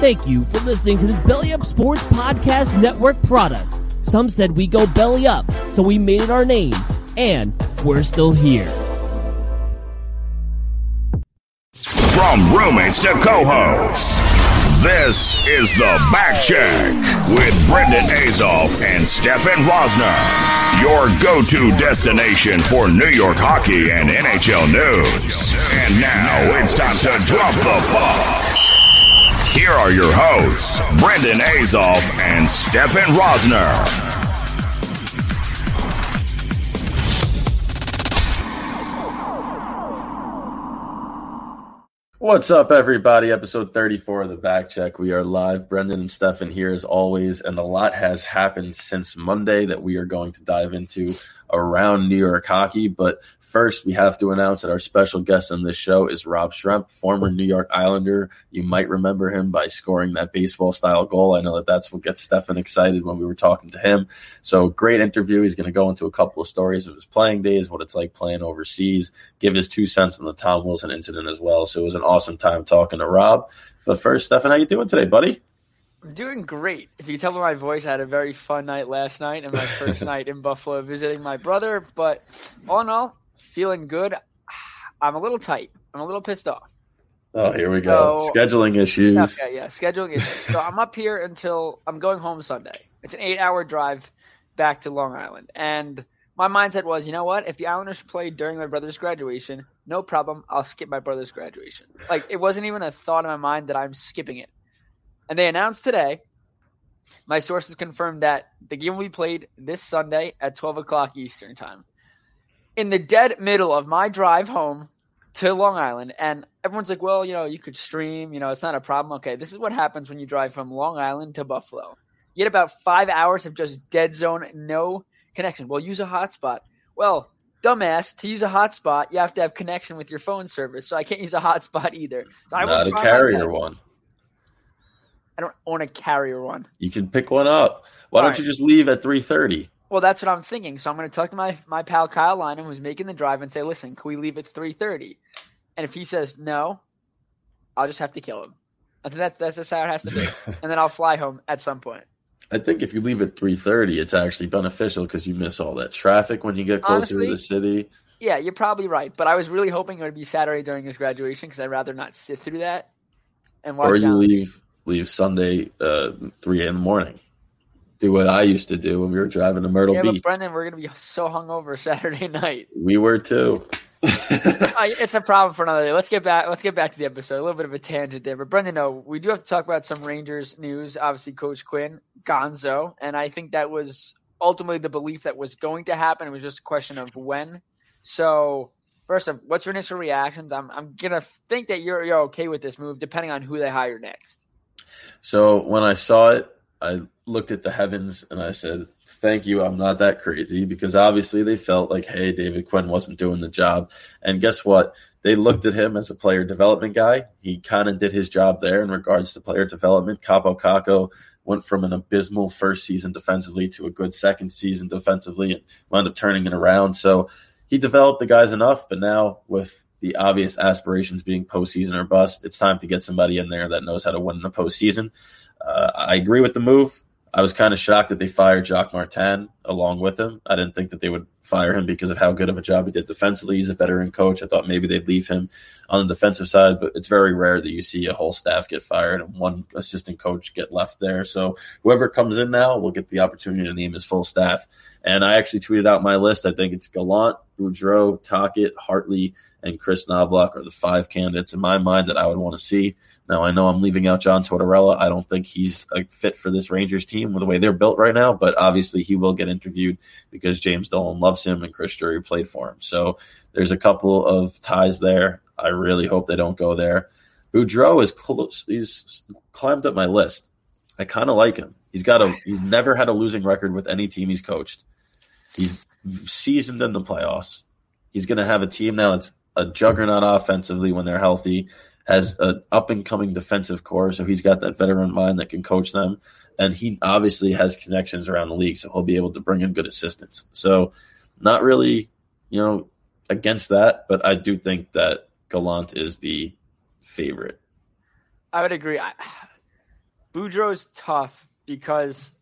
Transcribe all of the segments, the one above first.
Thank you for listening to this Belly Up Sports Podcast Network product. Some said we go belly up, so we made it our name, and we're still here. From roommates to co-hosts, this is the Back Check with Brendan Azoff and Stefen Rosner, your go-to destination for New York hockey and NHL news. And now it's time to drop the puck. Here are your hosts, Brendan Azoff and Stefen Rosner. What's up, everybody? Episode 34 of the Back Check. We are live. Brendan and Stefen here as always, and a lot has happened since Monday that we are going to dive into around New York hockey. But first, we have to announce that our special guest on this show is Rob Schremp, former New York Islander. You might remember him by scoring that baseball style goal. I know that that's what gets Stefen excited when we were talking to him. So, great interview. He's going to go into a couple of stories of his playing days, what it's like playing overseas, give his two cents on the Tom Wilson incident as well. So, it was an awesome time talking to Rob. But first, Stefen, how you doing today, buddy? I'm doing great. If you tell by my voice, I had a very fun night last night and my first night in Buffalo visiting my brother. But all in all, feeling good. I'm a little tight. I'm a little pissed off. Oh, here we So- go. Scheduling issues. Okay, yeah, scheduling issues. so I'm up here until I'm going home Sunday. It's an eight-hour drive back to Long Island, and my mindset was, you know what? If the Islanders played during my brother's graduation, no problem. I'll skip my brother's graduation. Like it wasn't even a thought in my mind that I'm skipping it. And they announced today. My sources confirmed that the game will be played this Sunday at 12 o'clock Eastern time. In the dead middle of my drive home to Long Island, and everyone's like, well, you know, you could stream, you know, it's not a problem. Okay, this is what happens when you drive from Long Island to Buffalo. You get about five hours of just dead zone, no connection. Well, use a hotspot. Well, dumbass, to use a hotspot, you have to have connection with your phone service, so I can't use a hotspot either. So I Not a carrier one. I don't own a carrier one. You can pick one up. Why All don't right. you just leave at 3.30? Well, that's what I'm thinking. So I'm going to talk to my my pal Kyle Lynham, who's making the drive, and say, "Listen, can we leave at 3:30?" And if he says no, I'll just have to kill him. I think that's that's just how it has to be. and then I'll fly home at some point. I think if you leave at 3.30, it's actually beneficial because you miss all that traffic when you get closer Honestly, to the city. Yeah, you're probably right. But I was really hoping it would be Saturday during his graduation because I'd rather not sit through that and watch. Or you leave leave Sunday uh, 3 in the morning. Do what I used to do when we were driving to Myrtle Yeah, Beach. but Brendan, we're going to be so hungover Saturday night. We were too. it's a problem for another day. Let's get back. Let's get back to the episode. A little bit of a tangent there, but Brendan, no, we do have to talk about some Rangers news. Obviously, Coach Quinn, Gonzo, and I think that was ultimately the belief that was going to happen. It was just a question of when. So, first of, what's your initial reactions? I'm I'm gonna think that you're you're okay with this move, depending on who they hire next. So when I saw it, I looked at the heavens and I said, "Thank you, I'm not that crazy." Because obviously they felt like, "Hey, David Quinn wasn't doing the job," and guess what? They looked at him as a player development guy. He kind of did his job there in regards to player development. Kaapo Kakko went from an abysmal first season defensively to a good second season defensively and wound up turning it around. So he developed the guys enough, but now with the obvious aspirations being postseason or bust, it's time to get somebody in there that knows how to win in the postseason. Uh, I agree with the move. I was kind of shocked that they fired Jacques Martin along with him. I didn't think that they would fire him because of how good of a job he did defensively. He's a veteran coach. I thought maybe they'd leave him on the defensive side, but it's very rare that you see a whole staff get fired and one assistant coach get left there. So whoever comes in now will get the opportunity to name his full staff. And I actually tweeted out my list. I think it's Gallant, Boudreau, Tocchet, Hartley, and Kris Knoblauch are the five candidates in my mind that I would want to see. Now I know I'm leaving out John Tortorella. I don't think he's a fit for this Rangers team with the way they're built right now, but obviously he will get interviewed because James Dolan loves him and Chris Drury played for him. So there's a couple of ties there. I really hope they don't go there. Boudreau is close. He's climbed up my list. I kind of like him. He's got a. He's never had a losing record with any team he's coached. He's seasoned in the playoffs. He's going to have a team now that's a juggernaut offensively when they're healthy has an up and coming defensive core, so he's got that veteran mind that can coach them. And he obviously has connections around the league, so he'll be able to bring in good assistance. So, not really, you know, against that, but I do think that Gallant is the favorite. I would agree. I, Boudreau's tough because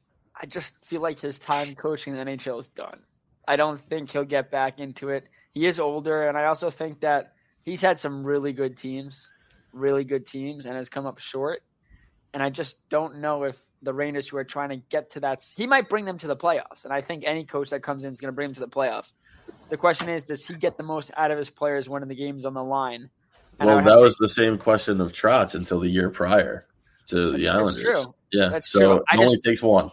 I just feel like his time coaching the NHL is done. I don't think he'll get back into it. He is older, and I also think that he's had some really good teams really good teams and has come up short. And I just don't know if the Rangers, who are trying to get to that, he might bring them to the playoffs. And I think any coach that comes in is going to bring them to the playoffs. The question is, does he get the most out of his players when the game's on the line? And well, that was the same question of Trotz until the year prior to the Islanders. That's true. Yeah, that's so true. It only just, takes one.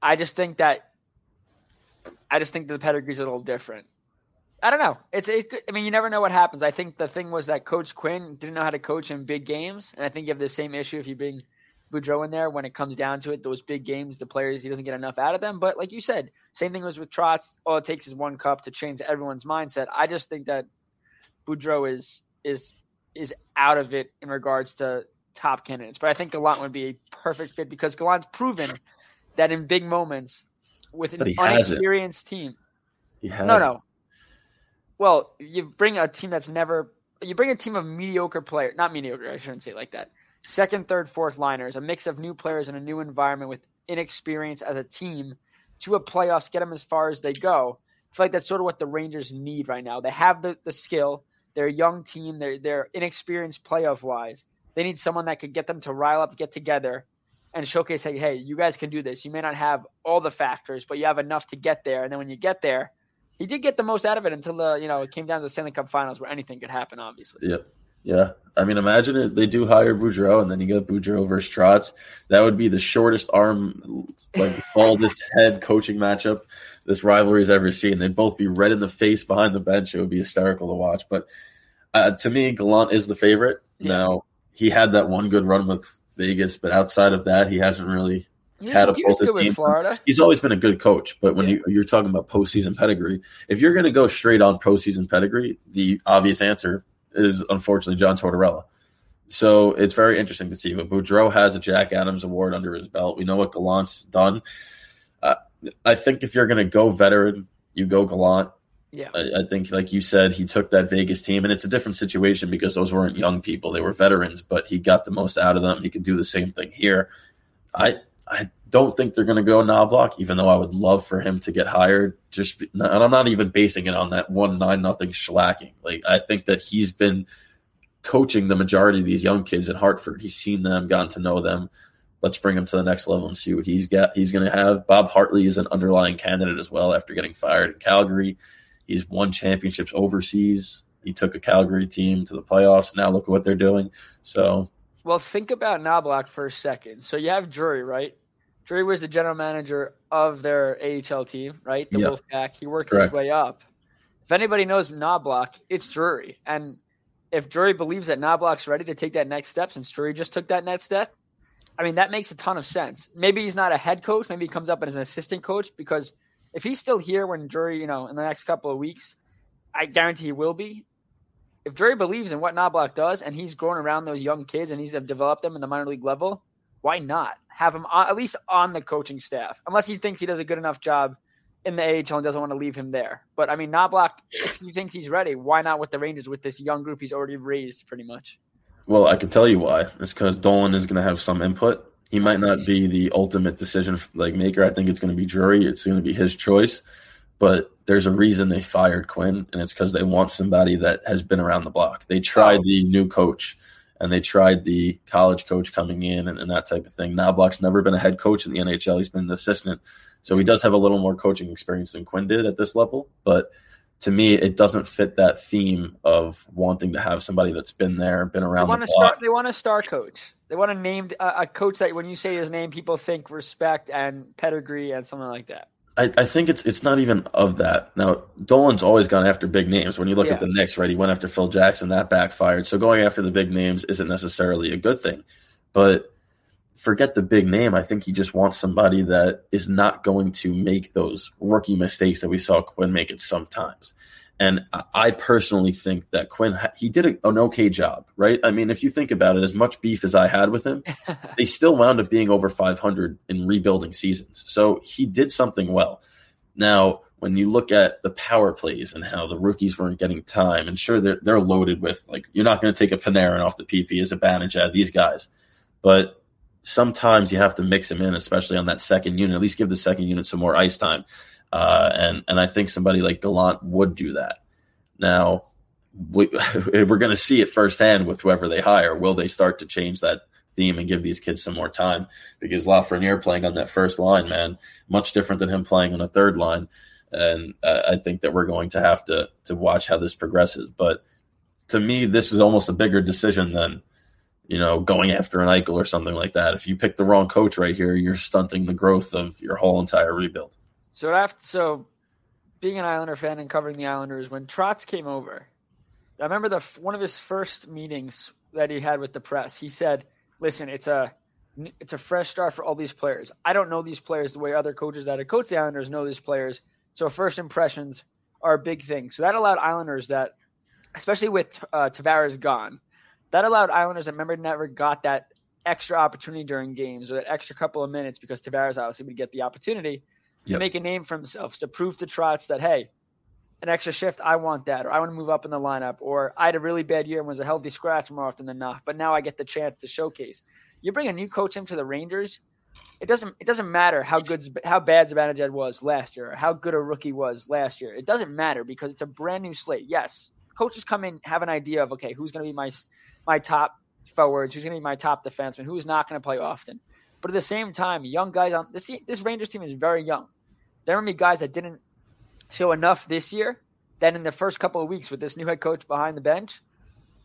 I just think that I just think that the pedigree's a little different. I don't know. It's, I mean, you never know what happens. I think the thing was that Coach Quinn didn't know how to coach in big games, and I think you have the same issue if you bring Boudreau in there. When it comes down to it, those big games, the players he doesn't get enough out of them. But like you said, same thing was with Trotz. All it takes is one cup to change everyone's mindset. I just think that Boudreau is is is out of it in regards to top candidates. But I think Gallant would be a perfect fit because Gallant's proven that in big moments with an unexperienced team. He has no, no well, you bring a team that's never you bring a team of mediocre players, not mediocre, I shouldn't say like that. Second, third, fourth liners, a mix of new players in a new environment with inexperience as a team to a playoffs, get them as far as they go. I feel like that's sort of what the Rangers need right now. They have the, the skill. They're a young team. They're they're inexperienced playoff wise. They need someone that could get them to rile up, get together, and showcase, hey, hey, you guys can do this. You may not have all the factors, but you have enough to get there. And then when you get there, he did get the most out of it until the you know it came down to the Stanley Cup Finals where anything could happen. Obviously. Yep. Yeah. I mean, imagine if they do hire Boudreau and then you get Boudreau versus Trotz. That would be the shortest arm, like baldest head coaching matchup this rivalry's ever seen. They'd both be red in the face behind the bench. It would be hysterical to watch. But uh, to me, Gallant is the favorite. Yeah. Now, he had that one good run with Vegas, but outside of that, he hasn't really catapulted he Florida. He's always been a good coach, but when yeah. you, you're talking about postseason pedigree, if you're going to go straight on postseason pedigree, the obvious answer is unfortunately John Tortorella. So it's very interesting to see. But Boudreau has a Jack Adams Award under his belt. We know what Gallant's done. Uh, I think if you're going to go veteran, you go Gallant. Yeah. I, I, think, like you said, he took that Vegas team, and it's a different situation because those weren't young people; they were veterans. But he got the most out of them. He could do the same thing here. I I don't think they're going to go Knoblauch, even though I would love for him to get hired. Just and I'm not even basing it on that one nine nothing shellacking. Like I think that he's been coaching the majority of these young kids in Hartford. He's seen them, gotten to know them. Let's bring him to the next level and see what he's got. He's going to have. Bob Hartley is an underlying candidate as well after getting fired in Calgary. He's won championships overseas, He took a Calgary team to the playoffs. Now look at what they're doing. So, well, think about Knoblauch for a second. So you have Drury, right? Drury was the general manager of their AHL team, right? The yep. Wolfpack. He worked Correct. his way up. If anybody knows Knoblauch, it's Drury. And if Drury believes that Knoblauch's ready to take that next step, since Drury just took that next step, I mean, that makes a ton of sense. Maybe he's not a head coach. Maybe he comes up as an assistant coach because if he's still here when Drury, you know, in the next couple of weeks, I guarantee he will be. If Drury believes in what Knoblauch does and he's grown around those young kids and he's developed them in the minor league level, why not have him on, at least on the coaching staff? Unless he thinks he does a good enough job in the AHL and doesn't want to leave him there. But I mean, Knoblauch, if he thinks he's ready, why not with the Rangers with this young group he's already raised pretty much? Well, I can tell you why. It's because Dolan is going to have some input. He might not be the ultimate decision like maker. I think it's going to be Drury. It's going to be his choice. But there's a reason they fired Quinn, and it's because they want somebody that has been around the block. They tried oh. the new coach, and they tried the college coach coming in and, and that type of thing. Knoblauch's never been a head coach in the NHL. He's been an assistant. So he does have a little more coaching experience than Quinn did at this level. But – to me, it doesn't fit that theme of wanting to have somebody that's been there, been around. They want the to start. They want a star coach. They want a named uh, a coach that when you say his name, people think respect and pedigree and something like that. I, I think it's it's not even of that. Now Dolan's always gone after big names. When you look yeah. at the Knicks, right, he went after Phil Jackson, that backfired. So going after the big names isn't necessarily a good thing. But forget the big name. I think he just wants somebody that is not going to make those rookie mistakes that we saw Quinn make it sometimes. And I personally think that Quinn he did a, an okay job, right? I mean, if you think about it, as much beef as I had with him, they still wound up being over 500 in rebuilding seasons. So he did something well. Now, when you look at the power plays and how the rookies weren't getting time, and sure they're they're loaded with like you're not going to take a Panarin off the PP as a advantage out of these guys, but sometimes you have to mix them in, especially on that second unit. At least give the second unit some more ice time. Uh, and and I think somebody like Gallant would do that. Now we, we're going to see it firsthand with whoever they hire. Will they start to change that theme and give these kids some more time? Because Lafreniere playing on that first line, man, much different than him playing on a third line. And uh, I think that we're going to have to to watch how this progresses. But to me, this is almost a bigger decision than you know, going after an Eichel or something like that. If you pick the wrong coach right here, you're stunting the growth of your whole entire rebuild. So after so being an Islander fan and covering the Islanders, when Trotz came over, I remember the one of his first meetings that he had with the press. He said, "Listen, it's a it's a fresh start for all these players. I don't know these players the way other coaches that have coached the Islanders know these players. So first impressions are a big thing. So that allowed Islanders that, especially with uh, Tavares gone, that allowed Islanders that remember never got that extra opportunity during games or that extra couple of minutes because Tavares obviously would get the opportunity to yep. make a name for himself, to prove to Trotz that, hey, an extra shift, I want that, or I want to move up in the lineup, or I had a really bad year and was a healthy scratch more often than not, but now I get the chance to showcase. You bring a new coach into the Rangers, it doesn't it doesn't matter how good how bad Zibanejad was last year, or how good a rookie was last year. It doesn't matter because it's a brand new slate. Yes, coaches come in have an idea of okay, who's going to be my my top forwards, who's going to be my top defenseman, who's not going to play often. But at the same time, young guys on this this Rangers team is very young. There are many guys that didn't show enough this year. Then in the first couple of weeks with this new head coach behind the bench,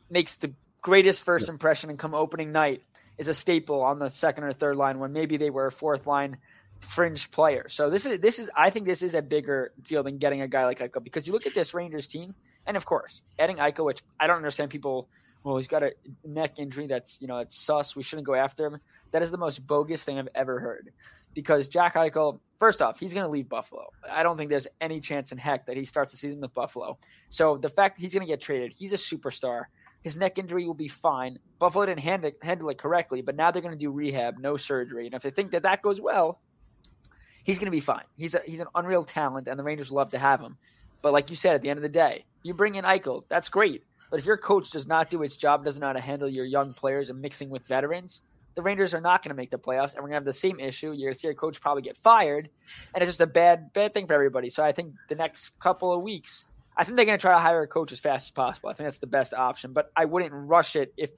makes the greatest first impression and come opening night is a staple on the second or third line when maybe they were a fourth line fringe player. So this is this is I think this is a bigger deal than getting a guy like Eichel because you look at this Rangers team, and of course adding Eichel, which I don't understand people well, he's got a neck injury that's, you know, it's sus. We shouldn't go after him. That is the most bogus thing I've ever heard. Because Jack Eichel, first off, he's going to leave Buffalo. I don't think there's any chance in heck that he starts the season with Buffalo. So the fact that he's going to get traded, he's a superstar. His neck injury will be fine. Buffalo didn't handle it, handle it correctly, but now they're going to do rehab, no surgery. And if they think that that goes well, he's going to be fine. He's a, he's an unreal talent, and the Rangers love to have him. But like you said, at the end of the day, you bring in Eichel, that's great. But if your coach does not do its job, doesn't know how to handle your young players and mixing with veterans, the Rangers are not going to make the playoffs, and we're going to have the same issue. You're going to see your coach probably get fired, and it's just a bad, bad thing for everybody. So I think the next couple of weeks, I think they're going to try to hire a coach as fast as possible. I think that's the best option, but I wouldn't rush it if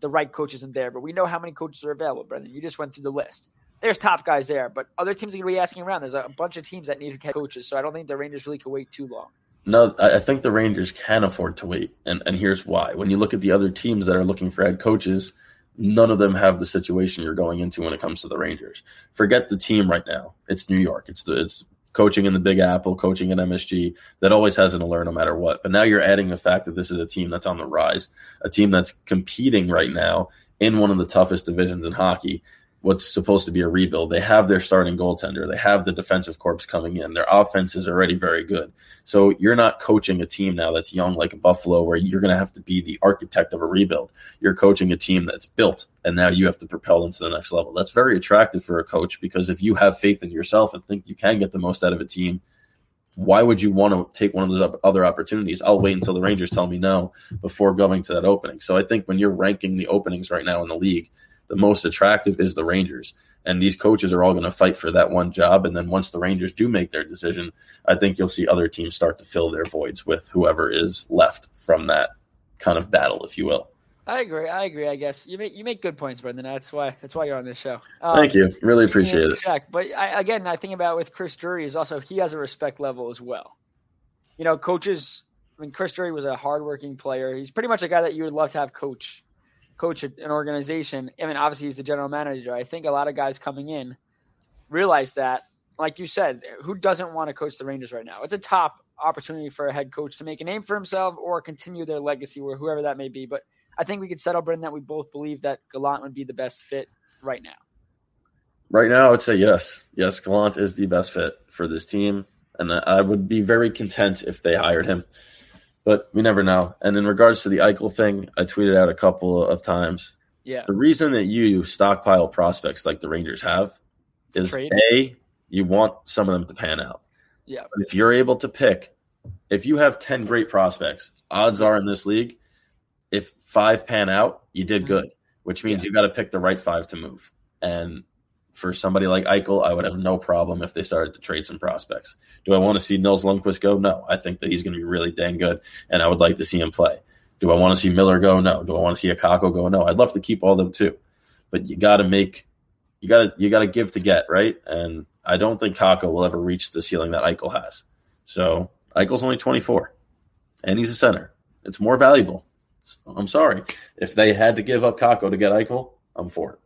the right coach isn't there. But we know how many coaches are available, Brendan. You just went through the list. There's top guys there, but other teams are going to be asking around. There's a bunch of teams that need head coaches, so I don't think the Rangers really could wait too long. No, I think the Rangers can afford to wait, and and here's why. When you look at the other teams that are looking for head coaches, none of them have the situation you're going into when it comes to the Rangers. Forget the team right now. It's New York. It's the it's coaching in the Big Apple, coaching in MSG. That always has an alert no matter what. But now you're adding the fact that this is a team that's on the rise, a team that's competing right now in one of the toughest divisions in hockey what's supposed to be a rebuild. They have their starting goaltender. They have the defensive corps coming in. Their offense is already very good. So you're not coaching a team now that's young like a Buffalo where you're going to have to be the architect of a rebuild. You're coaching a team that's built and now you have to propel them to the next level. That's very attractive for a coach because if you have faith in yourself and think you can get the most out of a team, why would you want to take one of those other opportunities? I'll wait until the Rangers tell me no before going to that opening. So I think when you're ranking the openings right now in the league, the most attractive is the Rangers. And these coaches are all going to fight for that one job. And then once the Rangers do make their decision, I think you'll see other teams start to fill their voids with whoever is left from that kind of battle, if you will. I agree. I agree. I guess you make you make good points, Brendan. That's why that's why you're on this show. Um, Thank you. Really appreciate it. Check. But I, again, I think about with Chris Drury is also he has a respect level as well. You know, coaches. I mean, Chris Drury was a hardworking player. He's pretty much a guy that you would love to have coach coach an organization. I mean, obviously he's the general manager. I think a lot of guys coming in realize that. Like you said, who doesn't want to coach the Rangers right now? It's a top opportunity for a head coach to make a name for himself or continue their legacy, or whoever that may be. But I think we could settle, Brendan, that we both believe that Gallant would be the best fit right now. Right now, I would say yes. Yes, Gallant is the best fit for this team, and I would be very content if they hired him but we never know. And in regards to the Eichel thing, I tweeted out a couple of times. Yeah. The reason that you stockpile prospects like the Rangers have is trade. a you want some of them to pan out. Yeah. But if you're able to pick, if you have ten great prospects, odds are in this league, if five pan out, you did mm-hmm. good, which means yeah. you got to pick the right five to move. And for somebody like Eichel, I would have no problem if they started to trade some prospects. Do I want to see Nils Lundkvist go? No. I think that he's going to be really dang good, and I would like to see him play. Do I want to see Miller go? No. Do I want to see Kakko go? No. I'd love to keep all of them too, but you got to make, you got to you got to give to get right, and I don't think Kakko will ever reach the ceiling that Eichel has. So Eichel's only 24, and he's a center. It's more valuable. So I'm sorry if they had to give up Kakko to get Eichel. I'm for it.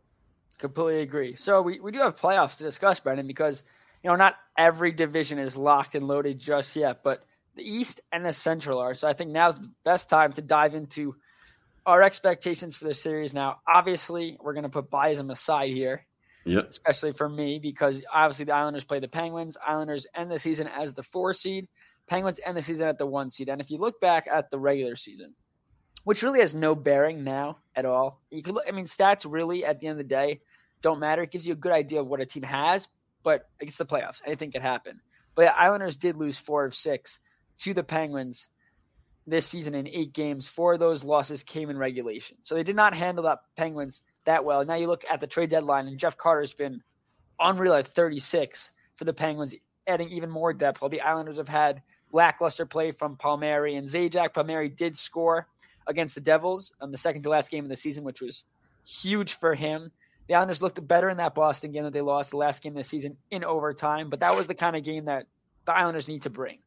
Completely agree. So we, we do have playoffs to discuss, Brendan, because you know not every division is locked and loaded just yet, but the East and the Central are. So I think now's the best time to dive into our expectations for the series. Now, obviously, we're going to put biasm aside here, yep. especially for me, because obviously the Islanders play the Penguins. Islanders end the season as the four seed. Penguins end the season at the one seed. And if you look back at the regular season, which really has no bearing now at all, you could look. I mean, stats really at the end of the day don't matter. It gives you a good idea of what a team has, but against the playoffs, anything could happen. But the Islanders did lose four of six to the Penguins this season in eight games. Four of those losses came in regulation. So they did not handle that Penguins that well. Now you look at the trade deadline, and Jeff Carter's been unreal at 36 for the Penguins, adding even more depth. While the Islanders have had lackluster play from Palmieri and Zajac. Palmieri did score against the Devils on the second to last game of the season, which was huge for him. The Islanders looked better in that Boston game that they lost the last game of the season in overtime, but that was the kind of game that the Islanders need to bring.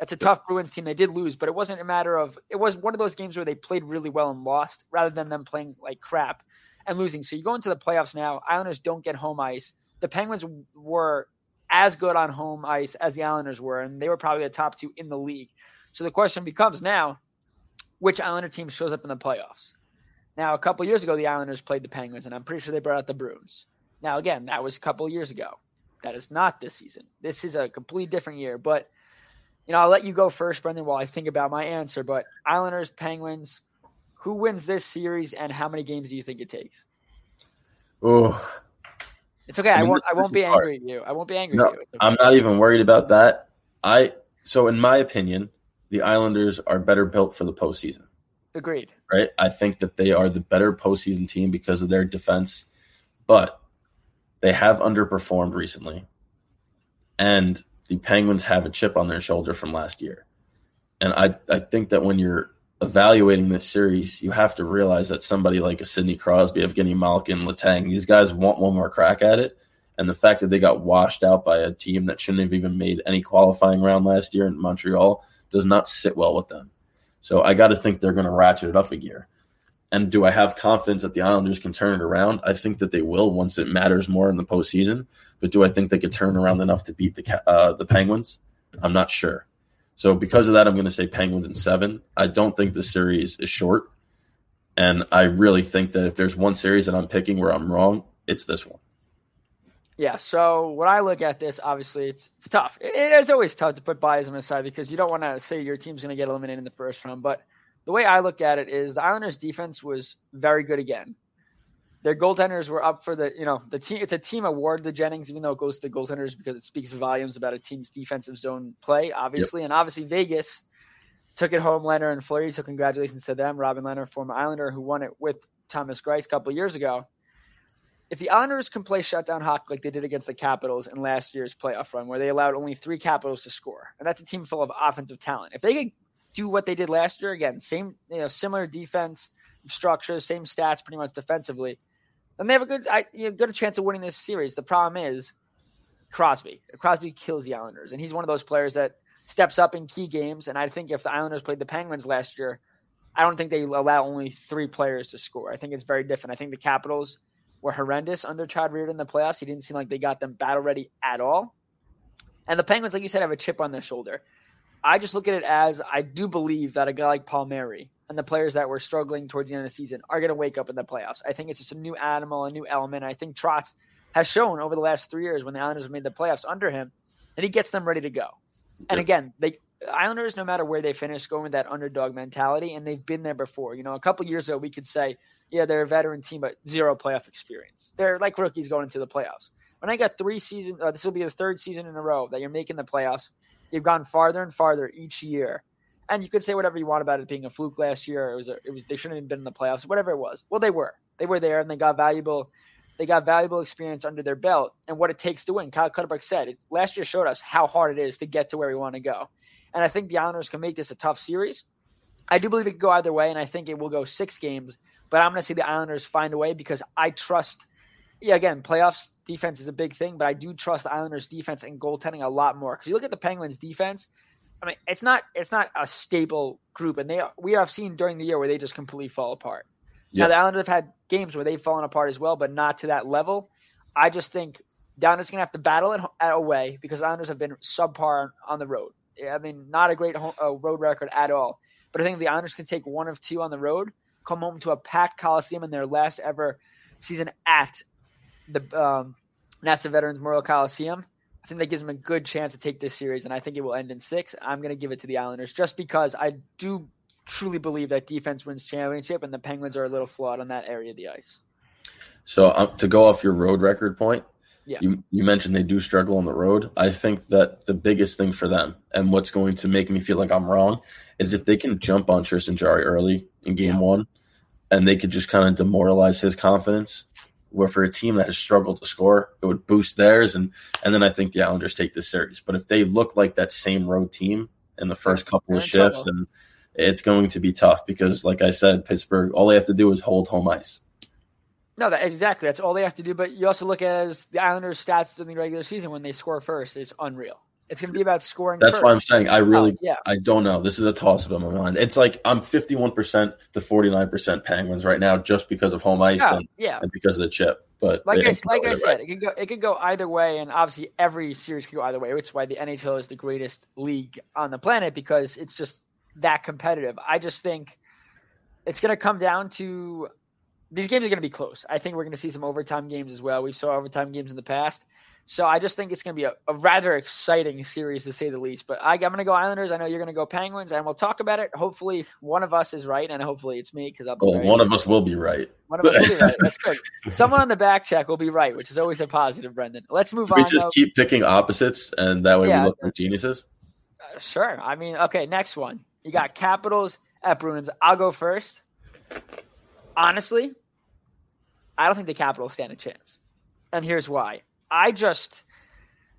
That's a tough Bruins team. They did lose, but it wasn't a matter of it was one of those games where they played really well and lost rather than them playing like crap and losing. So you go into the playoffs now, Islanders don't get home ice. The Penguins were as good on home ice as the Islanders were, and they were probably the top two in the league. So the question becomes now, which Islander team shows up in the playoffs? Now, a couple years ago, the Islanders played the Penguins, and I'm pretty sure they brought out the Bruins. Now, again, that was a couple years ago. That is not this season. This is a completely different year. But, you know, I'll let you go first, Brendan, while I think about my answer. But Islanders, Penguins, who wins this series, and how many games do you think it takes? Oh, it's okay. I, mean, I won't. I won't be angry at you. I won't be angry no, at you. Okay. I'm not even worried about that. I so in my opinion, the Islanders are better built for the postseason. Agreed. Right. I think that they are the better postseason team because of their defense, but they have underperformed recently. And the Penguins have a chip on their shoulder from last year. And I, I think that when you're evaluating this series, you have to realize that somebody like a Sidney Crosby, Evgeny Malkin, Letang, these guys want one more crack at it. And the fact that they got washed out by a team that shouldn't have even made any qualifying round last year in Montreal does not sit well with them. So I got to think they're going to ratchet it up a gear. And do I have confidence that the Islanders can turn it around? I think that they will once it matters more in the postseason. But do I think they could turn around enough to beat the uh, the Penguins? I'm not sure. So because of that, I'm going to say Penguins in seven. I don't think the series is short, and I really think that if there's one series that I'm picking where I'm wrong, it's this one. Yeah. So when I look at this, obviously it's it's tough. It, it is always tough to put biasm aside because you don't want to say your team's going to get eliminated in the first round. But the way I look at it is the Islanders' defense was very good again. Their goaltenders were up for the you know the team. It's a team award to Jennings, even though it goes to the goaltenders because it speaks volumes about a team's defensive zone play, obviously, yep. and obviously Vegas took it home. Lehner and Fleury, so congratulations to them. Robin Lehner, former Islander, who won it with Thomas Greiss a couple years ago if the Islanders can play shutdown hockey like they did against the Capitals in last year's playoff run, where they allowed only three Capitals to score, and that's a team full of offensive talent. If they could do what they did last year, again, same, you know, similar defense structure, same stats, pretty much defensively, then they have a good, I, you know, good chance of winning this series. The problem is Crosby. Crosby kills the Islanders, and he's one of those players that steps up in key games. And I think if the Islanders played the Penguins last year, I don't think they allow only three players to score. I think it's very different. I think the Capitals were horrendous under Todd Reirden in the playoffs. He didn't seem like they got them battle ready at all. And the Penguins, like you said, have a chip on their shoulder. I just look at it as I do believe that a guy like Palmieri and the players that were struggling towards the end of the season are going to wake up in the playoffs. I think it's just a new animal, a new element. I think Trotz has shown over the last three years when the Islanders have made the playoffs under him that he gets them ready to go. And again, they Islanders, no matter where they finish, go with that underdog mentality, and they've been there before. You know, a couple years ago, we could say, yeah, they're a veteran team, but zero playoff experience. They're like rookies going into the playoffs. When I got three seasons, uh, this will be the third season in a row that you're making the playoffs. You've gone farther and farther each year, and you could say whatever you want about it being a fluke last year. It was, a, it was they shouldn't have been in the playoffs, whatever it was. Well, they were. They were there, and they got valuable they got valuable experience under their belt and what it takes to win. Cal Clutterbuck said it, last year showed us how hard it is to get to where we want to go. And I think the Islanders can make this a tough series. I do believe it could go either way, and I think it will go six games. But I'm going to see the Islanders find a way because I trust. Yeah, again, playoffs defense is a big thing, but I do trust the Islanders defense and goaltending a lot more. Because you look at the Penguins defense, I mean, it's not it's not a stable group, and they we have seen during the year where they just completely fall apart. Yep. Now the Islanders have had games where they've fallen apart as well, but not to that level. I just think the Islanders going to have to battle it away because the Islanders have been subpar on the road. I mean, not a great home, uh, road record at all. But I think the Islanders can take one of two on the road, come home to a packed Coliseum in their last ever season at the um, Nassau Veterans Memorial Coliseum. I think that gives them a good chance to take this series, and I think it will end in six. I'm going to give it to the Islanders just because I do truly believe that defense wins championship, and the Penguins are a little flawed on that area of the ice. So um, to go off your road record point, yeah. You you mentioned they do struggle on the road. I think that the biggest thing for them and what's going to make me feel like I'm wrong is if they can jump on Tristan Jarry early in game yeah. one and they could just kind of demoralize his confidence. Where for a team that has struggled to score, it would boost theirs and and then I think the Islanders take this series. But if they look like that same road team in the first couple of shifts trouble. and it's going to be tough because like I said, Pittsburgh, all they have to do is hold home ice. No, that, exactly. That's all they have to do. But you also look at as the Islanders' stats during the regular season when they score first is unreal. It's going to be about scoring. That's first. why I'm saying I really, oh, yeah. I don't know. This is a toss up in my mind. It's like I'm 51 percent to 49 percent Penguins right now, just because of home ice oh, and, yeah. and because of the chip. But like I, like I said, it could go it could go either way, and obviously every series could go either way. Which is why the NHL is the greatest league on the planet because it's just that competitive. I just think it's going to come down to these games are going to be close. I think we're going to see some overtime games as well. We saw overtime games in the past. So I just think it's going to be a, a rather exciting series to say the least. But I, am going to go Islanders. I know you're going to go Penguins, and we'll talk about it. Hopefully, one of us is right, and hopefully it's me because I'll be well, right. One of us will be right. One of us will be right. That's good. Someone on the back check will be right, which is always a positive, Brendan. Let's move Should on. We just though. keep picking opposites, and that way Yeah. we look like geniuses. Uh, sure. I mean, okay. Next one. You got Capitals at Bruins. I'll go first. Honestly, I don't think the Capitals stand a chance. And here's why. I just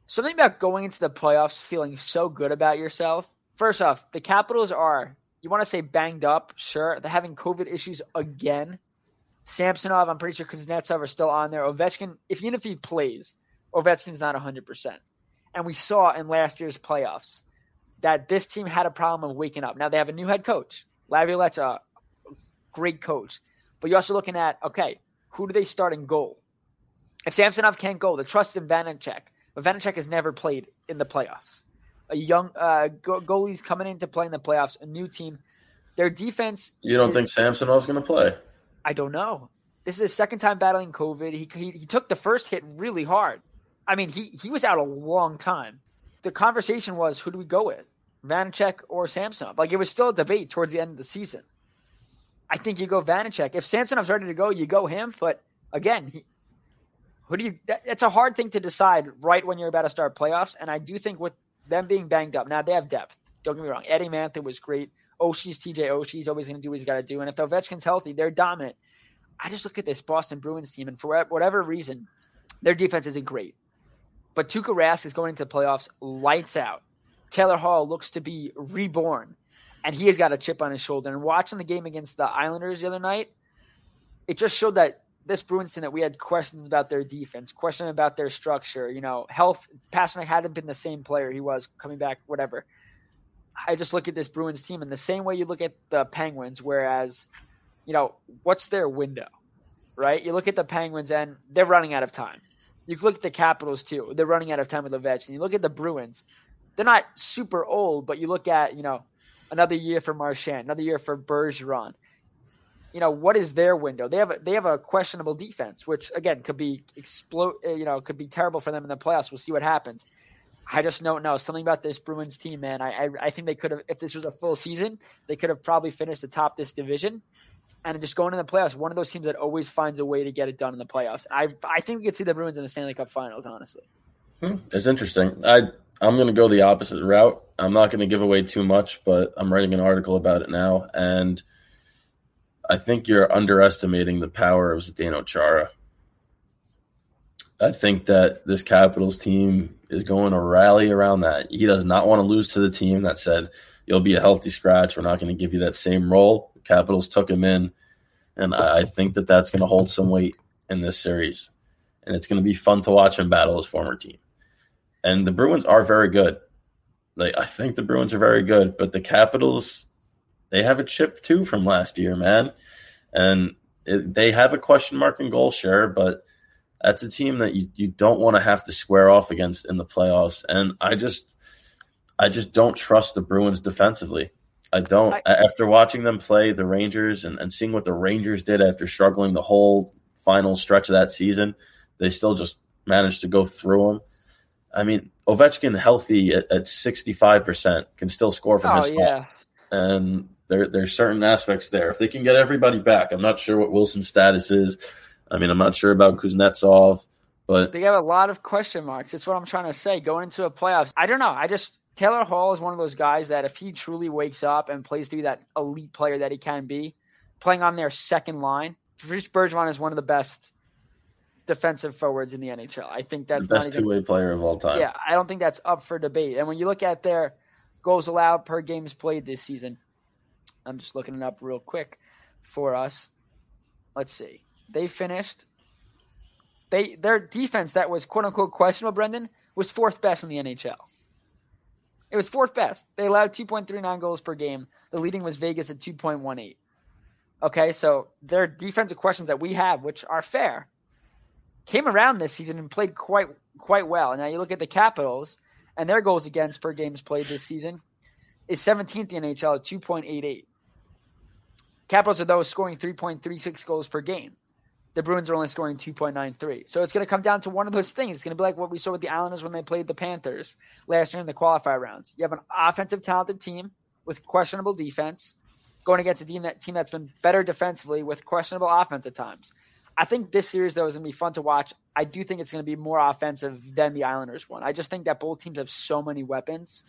something about going into the playoffs feeling so good about yourself. First off, the Capitals are you want to say banged up, sure. They're having COVID issues again. Samsonov, I'm pretty sure Kuznetsov are still on there. Ovechkin, if even if he plays, Ovechkin's not 100%. And we saw in last year's playoffs, that this team had a problem of waking up. Now they have a new head coach. Laviolette's a great coach. But you're also looking at, okay, who do they start in goal? If Samsonov can't go, the trust in Vanecek. But Vanecek has never played in the playoffs. A young uh, goalie's coming in to play in the playoffs, a new team. Their defense. You don't is, think Samsonov's going to play? I don't know. This is his second time battling COVID. He, he, he took the first hit really hard. I mean, he, he was out a long time. The conversation was, who do we go with? Vanecek or Samsonov? Like, it was still a debate towards the end of the season. I think you go Vanecek. If Samsonov's ready to go, you go him. But again, he, who do you? That, it's a hard thing to decide right when you're about to start playoffs. And I do think with them being banged up, now they have depth. Don't get me wrong. Eddie Mantha was great. Oshie's TJ Oshie's always going to do what he's got to do. And if Ovechkin's healthy, they're dominant. I just look at this Boston Bruins team, and for whatever reason, their defense isn't great. But Tuukka Rask is going into playoffs lights out. Taylor Hall looks to be reborn and he has got a chip on his shoulder. And watching the game against the Islanders the other night, it just showed that this Bruins team that we had questions about their defense, questions about their structure, you know, health. Pastrnak hadn't been the same player he was coming back, whatever. I just look at this Bruins team in the same way you look at the Penguins, whereas, you know, what's their window, right? You look at the Penguins and they're running out of time. You look at the Capitals too; they're running out of time with Ovechkin. You look at the Bruins; they're not super old, but you look at you know another year for Marchand, another year for Bergeron. You know what is their window? They have a, they have a questionable defense, which again could be explode. You know, could be terrible for them in the playoffs. We'll see what happens. I just don't know something about this Bruins team, man. I I, I think they could have, if this was a full season, they could have probably finished atop this division, and just going in the playoffs. One of those teams that always finds a way to get it done in the playoffs. I I think we could see the Bruins in the Stanley Cup Finals. Honestly, hmm, it's interesting. I I'm going to go the opposite route. I'm not going to give away too much, but I'm writing an article about it now, and I think you're underestimating the power of Zdeno Chara. I think that this Capitals team is going to rally around that. He does not want to lose to the team that said, You'll be a healthy scratch. We're not going to give you that same role. Capitals took him in, and I think that that's going to hold some weight in this series. And it's going to be fun to watch him battle his former team. And the Bruins are very good. Like I think the Bruins are very good, but the Capitals, they have a chip too from last year, man. And it, they have a question mark in goal share, but that's a team that you, you don't want to have to square off against in the playoffs. And I just I just don't trust the Bruins defensively. I don't. I, after watching them play the Rangers and, and seeing what the Rangers did after struggling the whole final stretch of that season, they still just managed to go through them. I mean, Ovechkin healthy at, at 65% can still score from oh, his spot. Yeah. And there, there's certain aspects there. If they can get everybody back, I'm not sure what Wilson's status is. I mean, I'm not sure about Kuznetsov, but they have a lot of question marks. That's what I'm trying to say. Going into a playoffs, I don't know. I just Taylor Hall is one of those guys that if he truly wakes up and plays to be that elite player that he can be, playing on their second line, Bruce Bergeron is one of the best defensive forwards in the NHL. I think that's the best two way player of all time. Yeah, I don't think that's up for debate. And when you look at their goals allowed per games played this season, I'm just looking it up real quick for us. Let's see. They finished they their defense that was quote unquote questionable, Brendan, was fourth best in the NHL. It was fourth best. They allowed 2.39 goals per game. The leading was Vegas at 2.18. Okay, so their defensive questions that we have, which are fair, came around this season and played quite quite well. And now you look at the Capitals and their goals against per games played this season is 17th in NHL at 2.88. Capitals are those scoring 3.36 goals per game. The Bruins are only scoring 2.93. So it's going to come down to one of those things. It's going to be like what we saw with the Islanders when they played the Panthers last year in the qualifier rounds. You have an offensive talented team with questionable defense going against a team, that, team that's been better defensively with questionable offense at times. I think this series though is going to be fun to watch. I do think it's going to be more offensive than the Islanders one. I just think that both teams have so many weapons,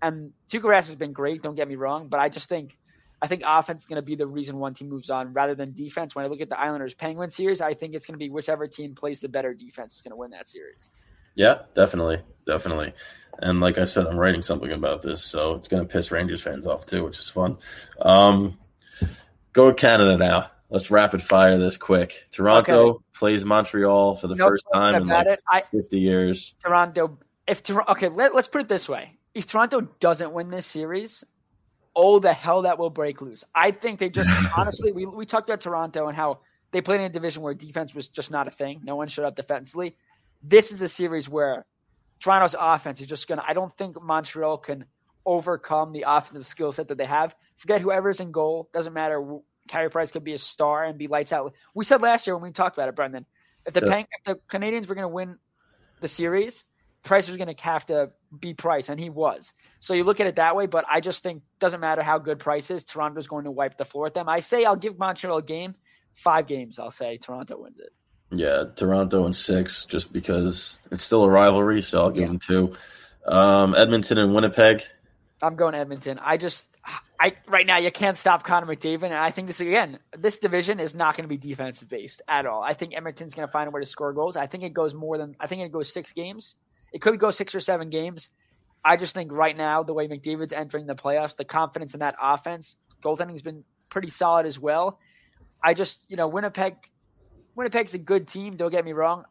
and Tuukka has been great. Don't get me wrong, but I just think I think offense is going to be the reason one team moves on rather than defense. When I look at the Islanders Penguin series, I think it's going to be whichever team plays the better defense is going to win that series. Yeah, definitely, definitely. And like I said, I'm writing something about this, so it's going to piss Rangers fans off too, which is fun. Um, go to Canada now. Let's rapid fire this quick. Toronto okay. plays Montreal for the nope, first time in like I, 50 years. Toronto, if Toronto, okay, let, let, us put it this way. if Toronto doesn't win this series, oh the hell that will break loose. I think they just honestly we we talked about Toronto and how they played in a division where defense was just not a thing. No one showed up defensively. This is a series where Toronto's offense is just gonna. I don't think Montreal can overcome the offensive skill set that they have. Forget whoever's in goal. Doesn't matter. Carey Price could be a star and be lights out. We said last year when we talked about it, Brendan, if the yeah. if the Canadiens were going to win the series, Price was going to have to be Price, and he was. So you look at it that way, but I just think doesn't matter how good Price is, Toronto's going to wipe the floor with them. I say I'll give Montreal a game, five games. I'll say Toronto wins it. Yeah, Toronto in six, just because it's still a rivalry, so I'll give yeah. them two. Um, Edmonton and Winnipeg. I'm going Edmonton. I just, I right now you can't stop Connor McDavid, and I think this again, this division is not going to be defensive based at all. I think Edmonton's going to find a way to score goals. I think it goes more than, I think it goes six games. It could go six or seven games. I just think right now the way McDavid's entering the playoffs, the confidence in that offense, goaltending's been pretty solid as well. I just, you know, Winnipeg, Winnipeg's a good team. Don't get me wrong.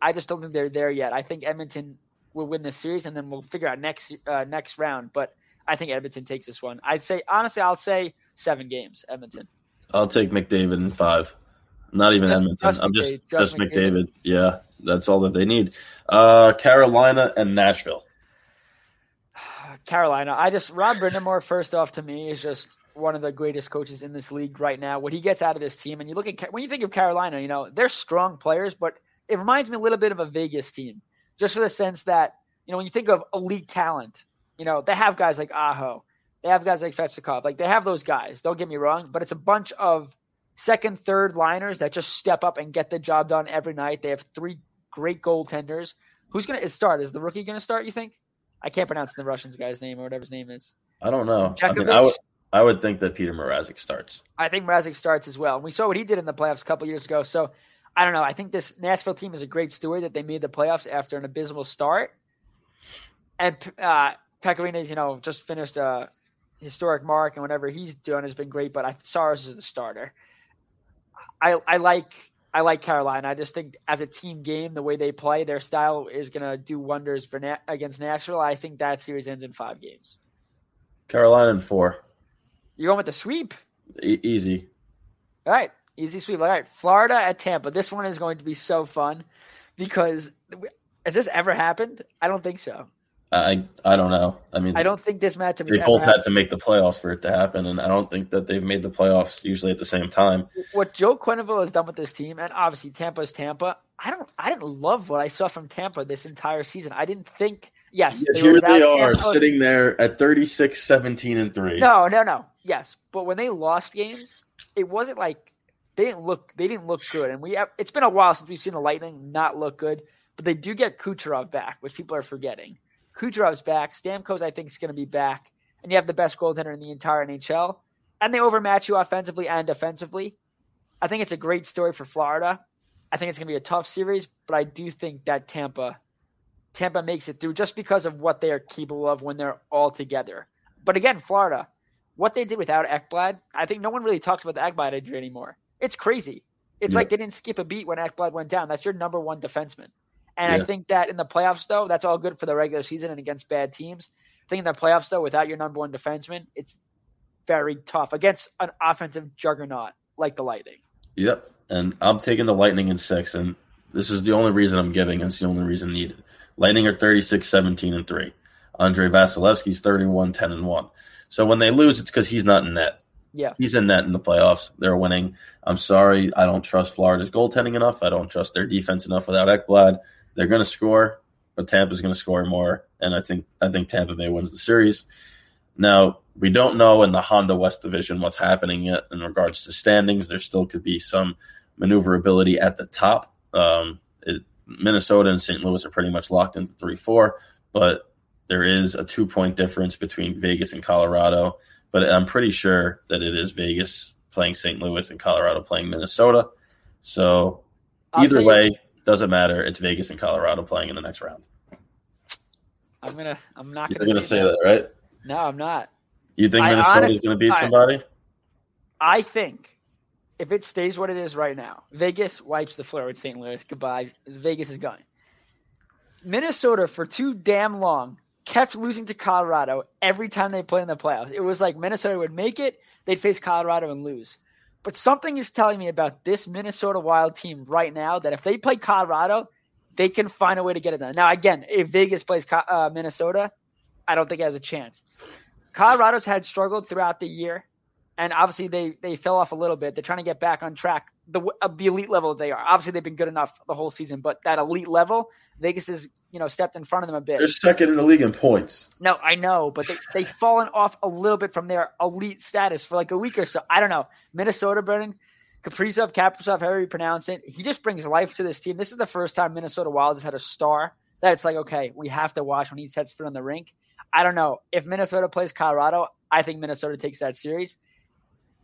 I just don't think they're there yet. I think Edmonton will win this series, and then we'll figure out next uh, next round. But I think Edmonton takes this one. I'd say honestly, I'll say seven games. Edmonton. I'll take McDavid in five. Not even just, Edmonton. Just I'm just just, just McDavid. McDavid. Yeah, that's all that they need. Uh, Carolina and Nashville. Carolina. I just Rod Brind'Amour. First off, to me, is just one of the greatest coaches in this league right now. What he gets out of this team, and you look at when you think of Carolina, you know they're strong players, but it reminds me a little bit of a Vegas team, just for the sense that you know when you think of elite talent, you know, they have guys like Aho. They have guys like Svechnikov. Like they have those guys. Don't get me wrong, but it's a bunch of second, third liners that just step up and get the job done every night. They have three great goaltenders. Who's going to start? Is the rookie going to start? You think? I can't pronounce the Russian guy's name or whatever his name is. I don't know. I, mean, I, would, I would think that Peter Mrazek starts. I think Mrazek starts as well. And we saw what he did in the playoffs a couple years ago. So I don't know. I think this Nashville team is a great story that they made the playoffs after an abysmal start. And uh, Pekka you know, just finished a historic mark, and whatever he's doing has been great. But I Saros is the starter. I I like I like Carolina. I just think as a team game, the way they play, their style is going to do wonders for Na- against Nashville. I think that series ends in five games. Carolina in four. You're going with the sweep. E- easy. All right, easy sweep. All right, Florida at Tampa. This one is going to be so fun because has this ever happened? I don't think so. I I don't know. I mean, I don't think this matchup. They both had to make the playoffs for it to happen, and I don't think that they've made the playoffs usually at the same time. What Joel Quenneville has done with this team, and obviously Tampa's Tampa. I don't. I didn't love what I saw from Tampa this entire season. I didn't think. Yes, yeah, they here they are Tampa. sitting there at 36, 17, and three. No, no, no. Yes, but when they lost games, it wasn't like they didn't look. They didn't look good, and we. Have, it's been a while since we've seen the Lightning not look good, but they do get Kucherov back, which people are forgetting. Kucherov's back. Stamkos, I think, is going to be back. And you have the best goaltender in the entire NHL. And they overmatch you offensively and defensively. I think it's a great story for Florida. I think it's going to be a tough series, but I do think that Tampa Tampa makes it through just because of what they are capable of when they're all together. But again, Florida, what they did without Ekblad, I think no one really talks about the Ekblad injury anymore. It's crazy. It's yeah. like they didn't skip a beat when Ekblad went down. That's your number one defenseman. And yeah. I think that in the playoffs, though, that's all good for the regular season and against bad teams. I think in the playoffs, though, without your number one defenseman, it's very tough against an offensive juggernaut like the Lightning. Yep. And I'm taking the Lightning in six, and this is the only reason I'm giving. It's the only reason needed. Lightning are 36, 17, and 3. Andrei Vasilevskiy's 31, 10, and 1. So when they lose, it's because he's not in net. Yeah. He's in net in the playoffs. They're winning. I'm sorry. I don't trust Florida's goaltending enough. I don't trust their defense enough without Ekblad. They're going to score, but Tampa's going to score more, and I think I think Tampa Bay wins the series. Now we don't know in the Honda West Division what's happening yet in regards to standings. There still could be some maneuverability at the top. Um, it, Minnesota and St. Louis are pretty much locked into three four, but there is a two point difference between Vegas and Colorado. But I'm pretty sure that it is Vegas playing St. Louis and Colorado playing Minnesota. So either way, doesn't matter. It's Vegas and Colorado playing in the next round. I'm gonna. I'm not gonna. You're gonna say that. that, right? No, I'm not. You think Minnesota is gonna beat somebody? I think if it stays what it is right now, Vegas wipes the floor with St. Louis. Goodbye. Vegas is gone. Minnesota for too damn long kept losing to Colorado every time they played in the playoffs. It was like Minnesota would make it, they'd face Colorado and lose. But something is telling me about this Minnesota Wild team right now that if they play Colorado, they can find a way to get it done. Now, again, if Vegas plays uh, Minnesota, I don't think it has a chance. Colorado's had struggled throughout the year and obviously they they fell off a little bit. They're trying to get back on track. The of the elite level they are. Obviously they've been good enough the whole season, but that elite level, Vegas has you know stepped in front of them a bit. They're second in the league in points. No, I know, but they they've fallen off a little bit from their elite status for like a week or so. I don't know. Minnesota, Brendan, Kaprizov, Kaprizov, however you pronounce it, he just brings life to this team. This is the first time Minnesota Wild has had a star that it's like okay, we have to watch when he sets foot on the rink. I don't know if Minnesota plays Colorado. I think Minnesota takes that series.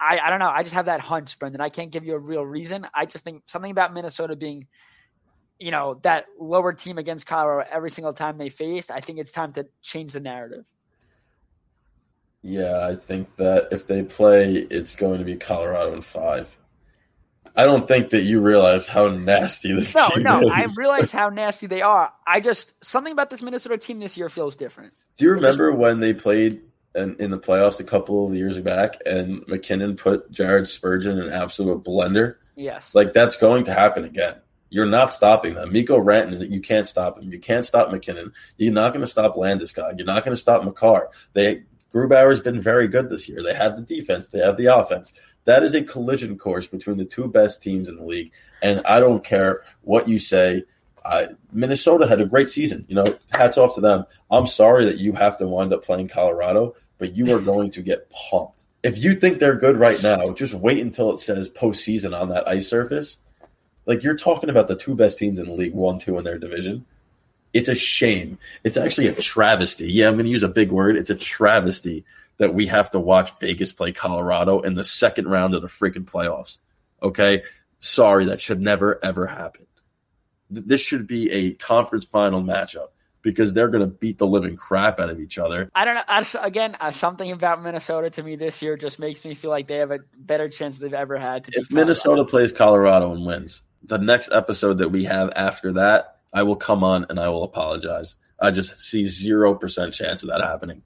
I, I don't know. I just have that hunch, Brendan. I can't give you a real reason. I just think something about Minnesota being, you know, that lower team against Colorado every single time they faced. I think it's time to change the narrative. Yeah, I think that if they play, it's going to be Colorado in five. I don't think that you realize how nasty this no, team no, is. No, I realize how nasty they are. I just something about this Minnesota team this year feels different. Do you remember just, when they played in, in the playoffs a couple of years back, and MacKinnon put Jared Spurgeon in an absolute blender. Yes, like that's going to happen again. You're not stopping them. Mikko Rantanen, you can't stop him. You can't stop MacKinnon. You're not going to stop Landeskog. You're not going to stop Makar. They Grubauer's been very good this year. They have the defense. They have the offense. That is a collision course between the two best teams in the league. And I don't care what you say. Uh, Minnesota had a great season. You know, hats off to them. I'm sorry that you have to wind up playing Colorado, but you are going to get pumped. If you think they're good right now, just wait until it says postseason on that ice surface. Like you're talking about the two best teams in the league, one, two in their division. It's a shame. It's actually a travesty. Yeah, I'm going to use a big word. It's a travesty that we have to watch Vegas play Colorado in the second round of the freaking playoffs. Okay. Sorry, that should never, ever happen. This should be a conference final matchup because they're going to beat the living crap out of each other. I don't know. I, again, uh, something about Minnesota to me this year just makes me feel like they have a better chance they've ever had to. If Minnesota plays Colorado and wins, the next episode that we have after that, I will come on and I will apologize. I just see zero percent chance of that happening.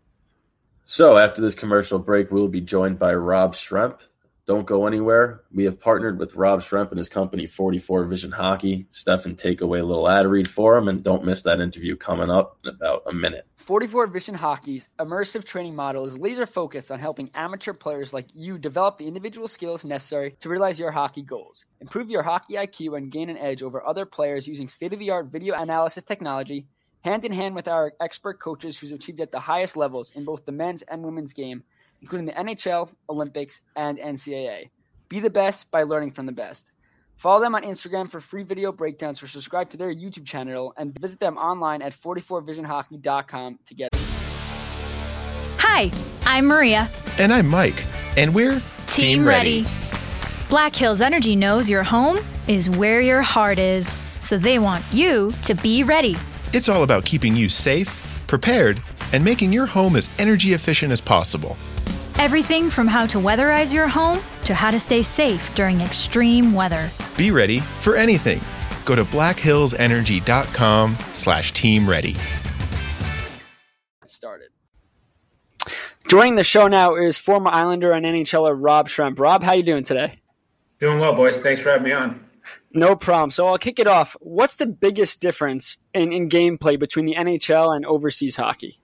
So after this commercial break, we'll be joined by Rob Schremp, don't go anywhere. We have partnered with Rob Schremp and his company, 44 Vision Hockey. Stefen, take away a little ad read for him, and don't miss that interview coming up in about a minute. 44 Vision Hockey's immersive training model is laser focused on helping amateur players like you develop the individual skills necessary to realize your hockey goals. Improve your hockey IQ and gain an edge over other players using state of the art video analysis technology, hand in hand with our expert coaches who's achieved at the highest levels in both the men's and women's game including the NHL, Olympics, and NCAA. Be the best by learning from the best. Follow them on Instagram for free video breakdowns or subscribe to their YouTube channel and visit them online at 44visionhockey.com to get. Hi, I'm Maria. And I'm Mike. And we're Team, Team ready. ready. Black Hills Energy knows your home is where your heart is, so they want you to be ready. It's all about keeping you safe, prepared, and making your home as energy efficient as possible. Everything from how to weatherize your home to how to stay safe during extreme weather. Be ready for anything. Go to blackhillsenergy.com slash team ready. Started. Joining the show now is former Islander and NHLer Rob Schremp. Rob, how you doing today? Doing well, boys. Thanks for having me on. No problem. So I'll kick it off. What's the biggest difference in, in gameplay between the NHL and overseas hockey?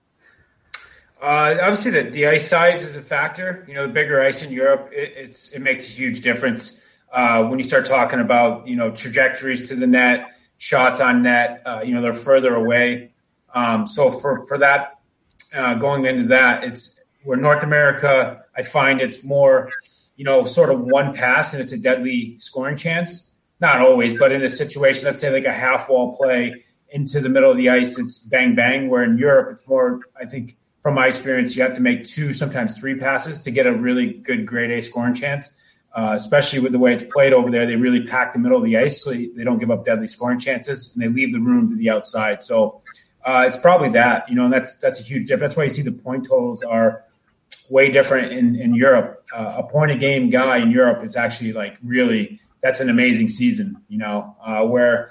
Uh, obviously, the, the ice size is a factor. You know, the bigger ice in Europe, it, it's it makes a huge difference uh, when you start talking about you know trajectories to the net, shots on net. Uh, you know, they're further away. Um, so for for that, uh, going into that, it's where North America, I find it's more, you know, sort of one pass and it's a deadly scoring chance. Not always, but in a situation, let's say like a half wall play into the middle of the ice, it's bang bang. Where in Europe, it's more, I think from my experience, you have to make two, sometimes three passes to get a really good grade A scoring chance. Uh, especially with the way it's played over there, they really pack the middle of the ice so they don't give up deadly scoring chances, and they leave the room to the outside. So uh, it's probably that, you know, and that's that's a huge difference. That's why you see the point totals are way different in in Europe. Uh, a point a game guy in Europe is actually like really that's an amazing season, you know, uh, where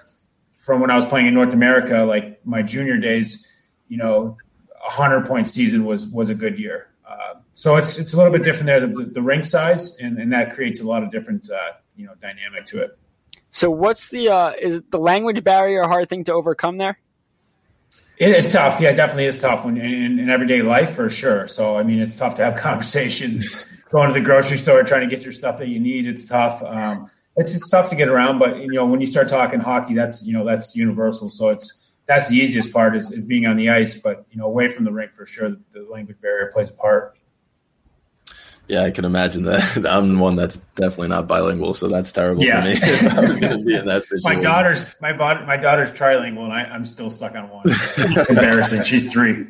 from when I was playing in North America, like my junior days, you know, hundred point season was was a good year. Uh, so it's it's a little bit different there, the, the rink size, and, and that creates a lot of different uh, you know dynamic to it. So what's the uh, is the language barrier a hard thing to overcome there? It is tough. Yeah, it definitely is tough when in, in everyday life for sure. So I mean, it's tough to have conversations. Going to the grocery store, trying to get your stuff that you need, it's tough. Um, it's it's tough to get around, but you know when you start talking hockey, that's you know that's universal. So it's that's the easiest part is, is being on the ice, but you know away from the rink for sure, the language barrier plays a part. Yeah, I can imagine that. I'm one that's definitely not bilingual, so that's terrible yeah. for me. I was going to be in that situation. My daughter's my my daughter's trilingual, and I, am still stuck on one. embarrassing. She's three.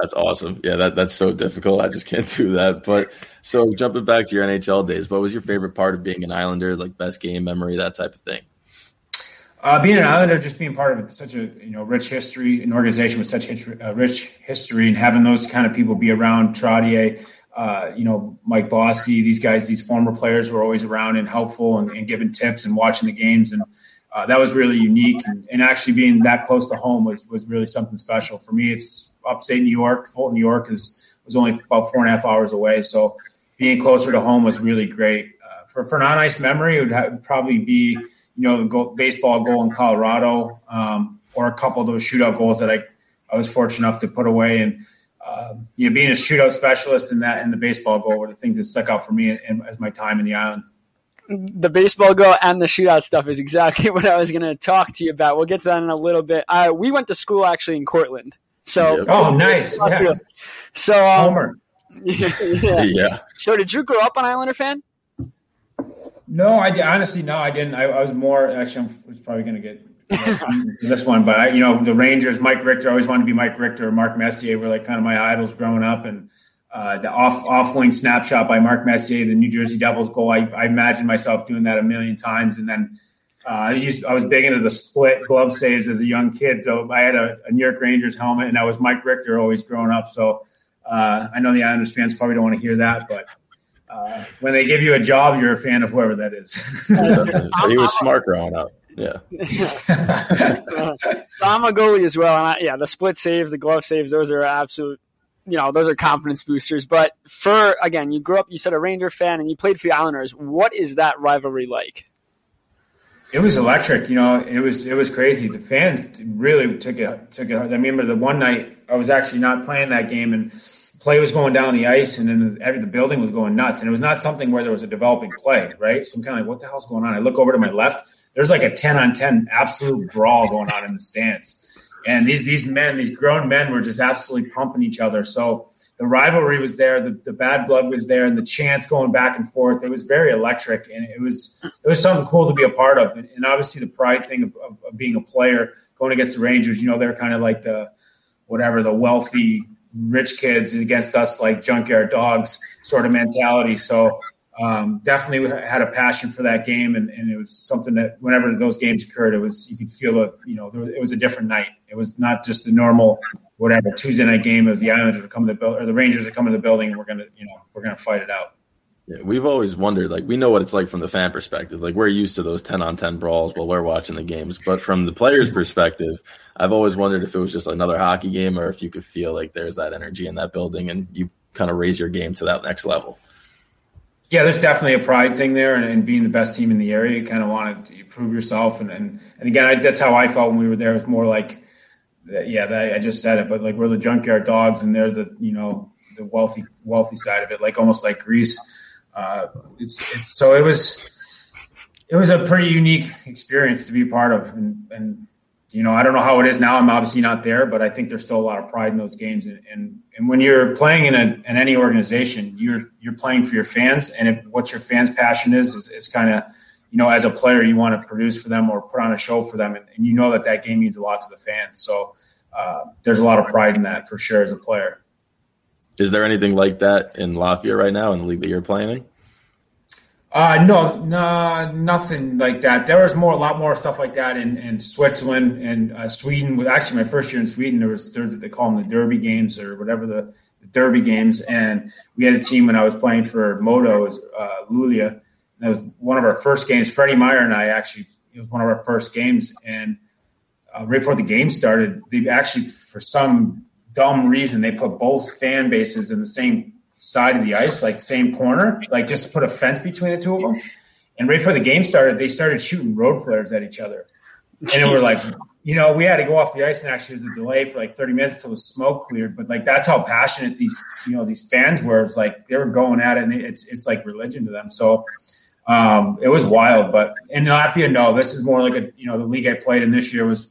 That's awesome. Yeah, that that's so difficult. I just can't do that. But so jumping back to your NHL days, what was your favorite part of being an Islander? Like best game memory, that type of thing. Uh, being an Islander, just being part of such a you know rich history, an organization with such a rich history, and having those kind of people be around Trottier, uh, you know, Mike Bossy, these guys, these former players were always around and helpful and, and giving tips and watching the games. And uh, that was really unique. And, and, actually being that close to home was, was really something special. For me, it's upstate New York. Fulton, New York is, was only about four and a half hours away. So being closer to home was really great. Uh, for, for non ice memory, it would have, probably be, you know, the goal, baseball goal in Colorado um, or a couple of those shootout goals that I, I was fortunate enough to put away. And, um, you know, being a shootout specialist in that and the baseball goal were the things that stuck out for me in, as my time in the island. The baseball goal and the shootout stuff is exactly what I was going to talk to you about. We'll get to that in a little bit. Uh, we went to school actually in Cortland, so oh, nice. Yeah. So, um, Homer. yeah. yeah. So, did you grow up an Islander fan? No, I honestly no, I didn't. I, I was more actually. I was probably going to get this one, but I, you know, the Rangers, Mike Richter, always wanted to be Mike Richter. Mark Messier were like kind of my idols growing up, and uh, the off off wing snapshot by Mark Messier, the New Jersey Devils goal. I, I imagined myself doing that a million times, and then uh, I used I was big into the split glove saves as a young kid. So I had a, a New York Rangers helmet, and I was Mike Richter always growing up. So uh, I know the Islanders fans probably don't want to hear that, but. Uh, when they give you a job, you're a fan of whoever that is. so he was smart growing up. Yeah. so I'm a goalie as well, and I, yeah, the split saves, the glove saves, those are absolute. You know, those are confidence boosters. But for again, you grew up, you said a Ranger fan, and you played for the Islanders. What is that rivalry like? It was electric. You know, it was it was crazy. The fans really took it took it. I remember the one night I was actually not playing that game, and play was going down the ice, and then every the building was going nuts. And it was not something where there was a developing play, right? So I'm kind of like, what the hell's going on? I look over to my left there's like a 10 on 10 absolute brawl going on in the stands. And these these men, these grown men were just absolutely pumping each other. So the rivalry was there, the, the bad blood was there, and the chants going back and forth. It was very electric, and it was it was something cool to be a part of. And, and obviously, the pride thing of, of, of, being a player going against the Rangers. You know, they're kind of like the whatever the wealthy rich kids against us like junkyard dogs sort of mentality. So um, definitely had a passion for that game, and, and, it was something that whenever those games occurred, it was you could feel it. You know, it was a different night. It was not just a normal whatever Tuesday night game. It was the Islanders are coming to the building, or the Rangers are coming to the building, and we're gonna you know we're gonna fight it out. Yeah, we've always wondered, like we know what it's like from the fan perspective. Like we're used to those ten on ten brawls while we're watching the games, but from the players' perspective, I've always wondered if it was just another hockey game or if you could feel like there's that energy in that building and you kind of raise your game to that next level. Yeah, there's definitely a pride thing there, and, and being the best team in the area, you kind of want to prove yourself. And and, and again, I, that's how I felt when we were there. It was more like, yeah, that, I just said it, but like we're the junkyard dogs, and they're the you know the wealthy wealthy side of it, like almost like Greece. Uh, it's, it's so it was it was a pretty unique experience to be part of, and, and you know, I don't know how it is now. I'm obviously not there, but I think there's still a lot of pride in those games. And and, and when you're playing in, a, in any organization, you're you're playing for your fans, and if, what your fans' passion is is, is kind of, you know, as a player, you want to produce for them or put on a show for them, and, and you know that that game means a lot to the fans. So uh, there's a lot of pride in that for sure as a player. Is there anything like that in Latvia right now in the league that you're playing in? Uh, no, no, nothing like that. There was more, a lot more stuff like that in, in Switzerland and uh, Sweden. Actually, my first year in Sweden, there was they call them the Derby games or whatever the, the, Derby games, and we had a team when I was playing for MODO, was uh, Luleå. That was one of our first games. Freddy Meyer and I actually it was one of our first games, and uh, right before the game started, they actually for some dumb reason they put both fan bases in the same side of the ice, like same corner, like just to put a fence between the two of them. And right before the game started, they started shooting road flares at each other. And we're like, you know, we had to go off the ice and actually there was a delay for like 30 minutes until the smoke cleared. But like that's how passionate these, you know, these fans were. It's like they were going at it and it's it's like religion to them. So um, it was wild. But in Latvia, no, this is more like a you know, the league I played in this year was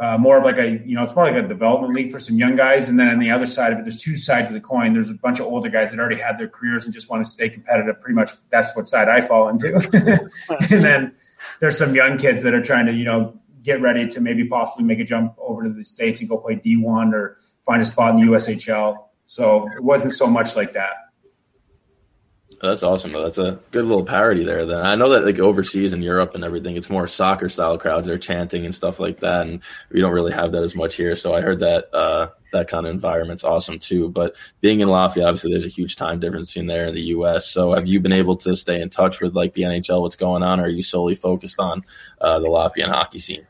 uh, more of like a you know it's more like a development league for some young guys. And then on the other side of it there's two sides of the coin. There's a bunch of older guys that already had their careers and just want to stay competitive. Pretty much that's what side i fall into. And then there's some young kids that are trying to you know get ready to maybe possibly make a jump over to the states and go play d1 or find a spot in the ushl so it wasn't so much like that that's awesome. Though. That's a good little parody there. Then I know that like overseas in Europe and everything, it's more soccer style crowds. They're chanting and stuff like that, and we don't really have that as much here. So I heard that uh, that kind of environment's awesome too. But being in Latvia, obviously, there's a huge time difference between there and the U.S. So have you been able to stay in touch with like the NHL, what's going on, or are you solely focused on uh, the Latvian hockey scene?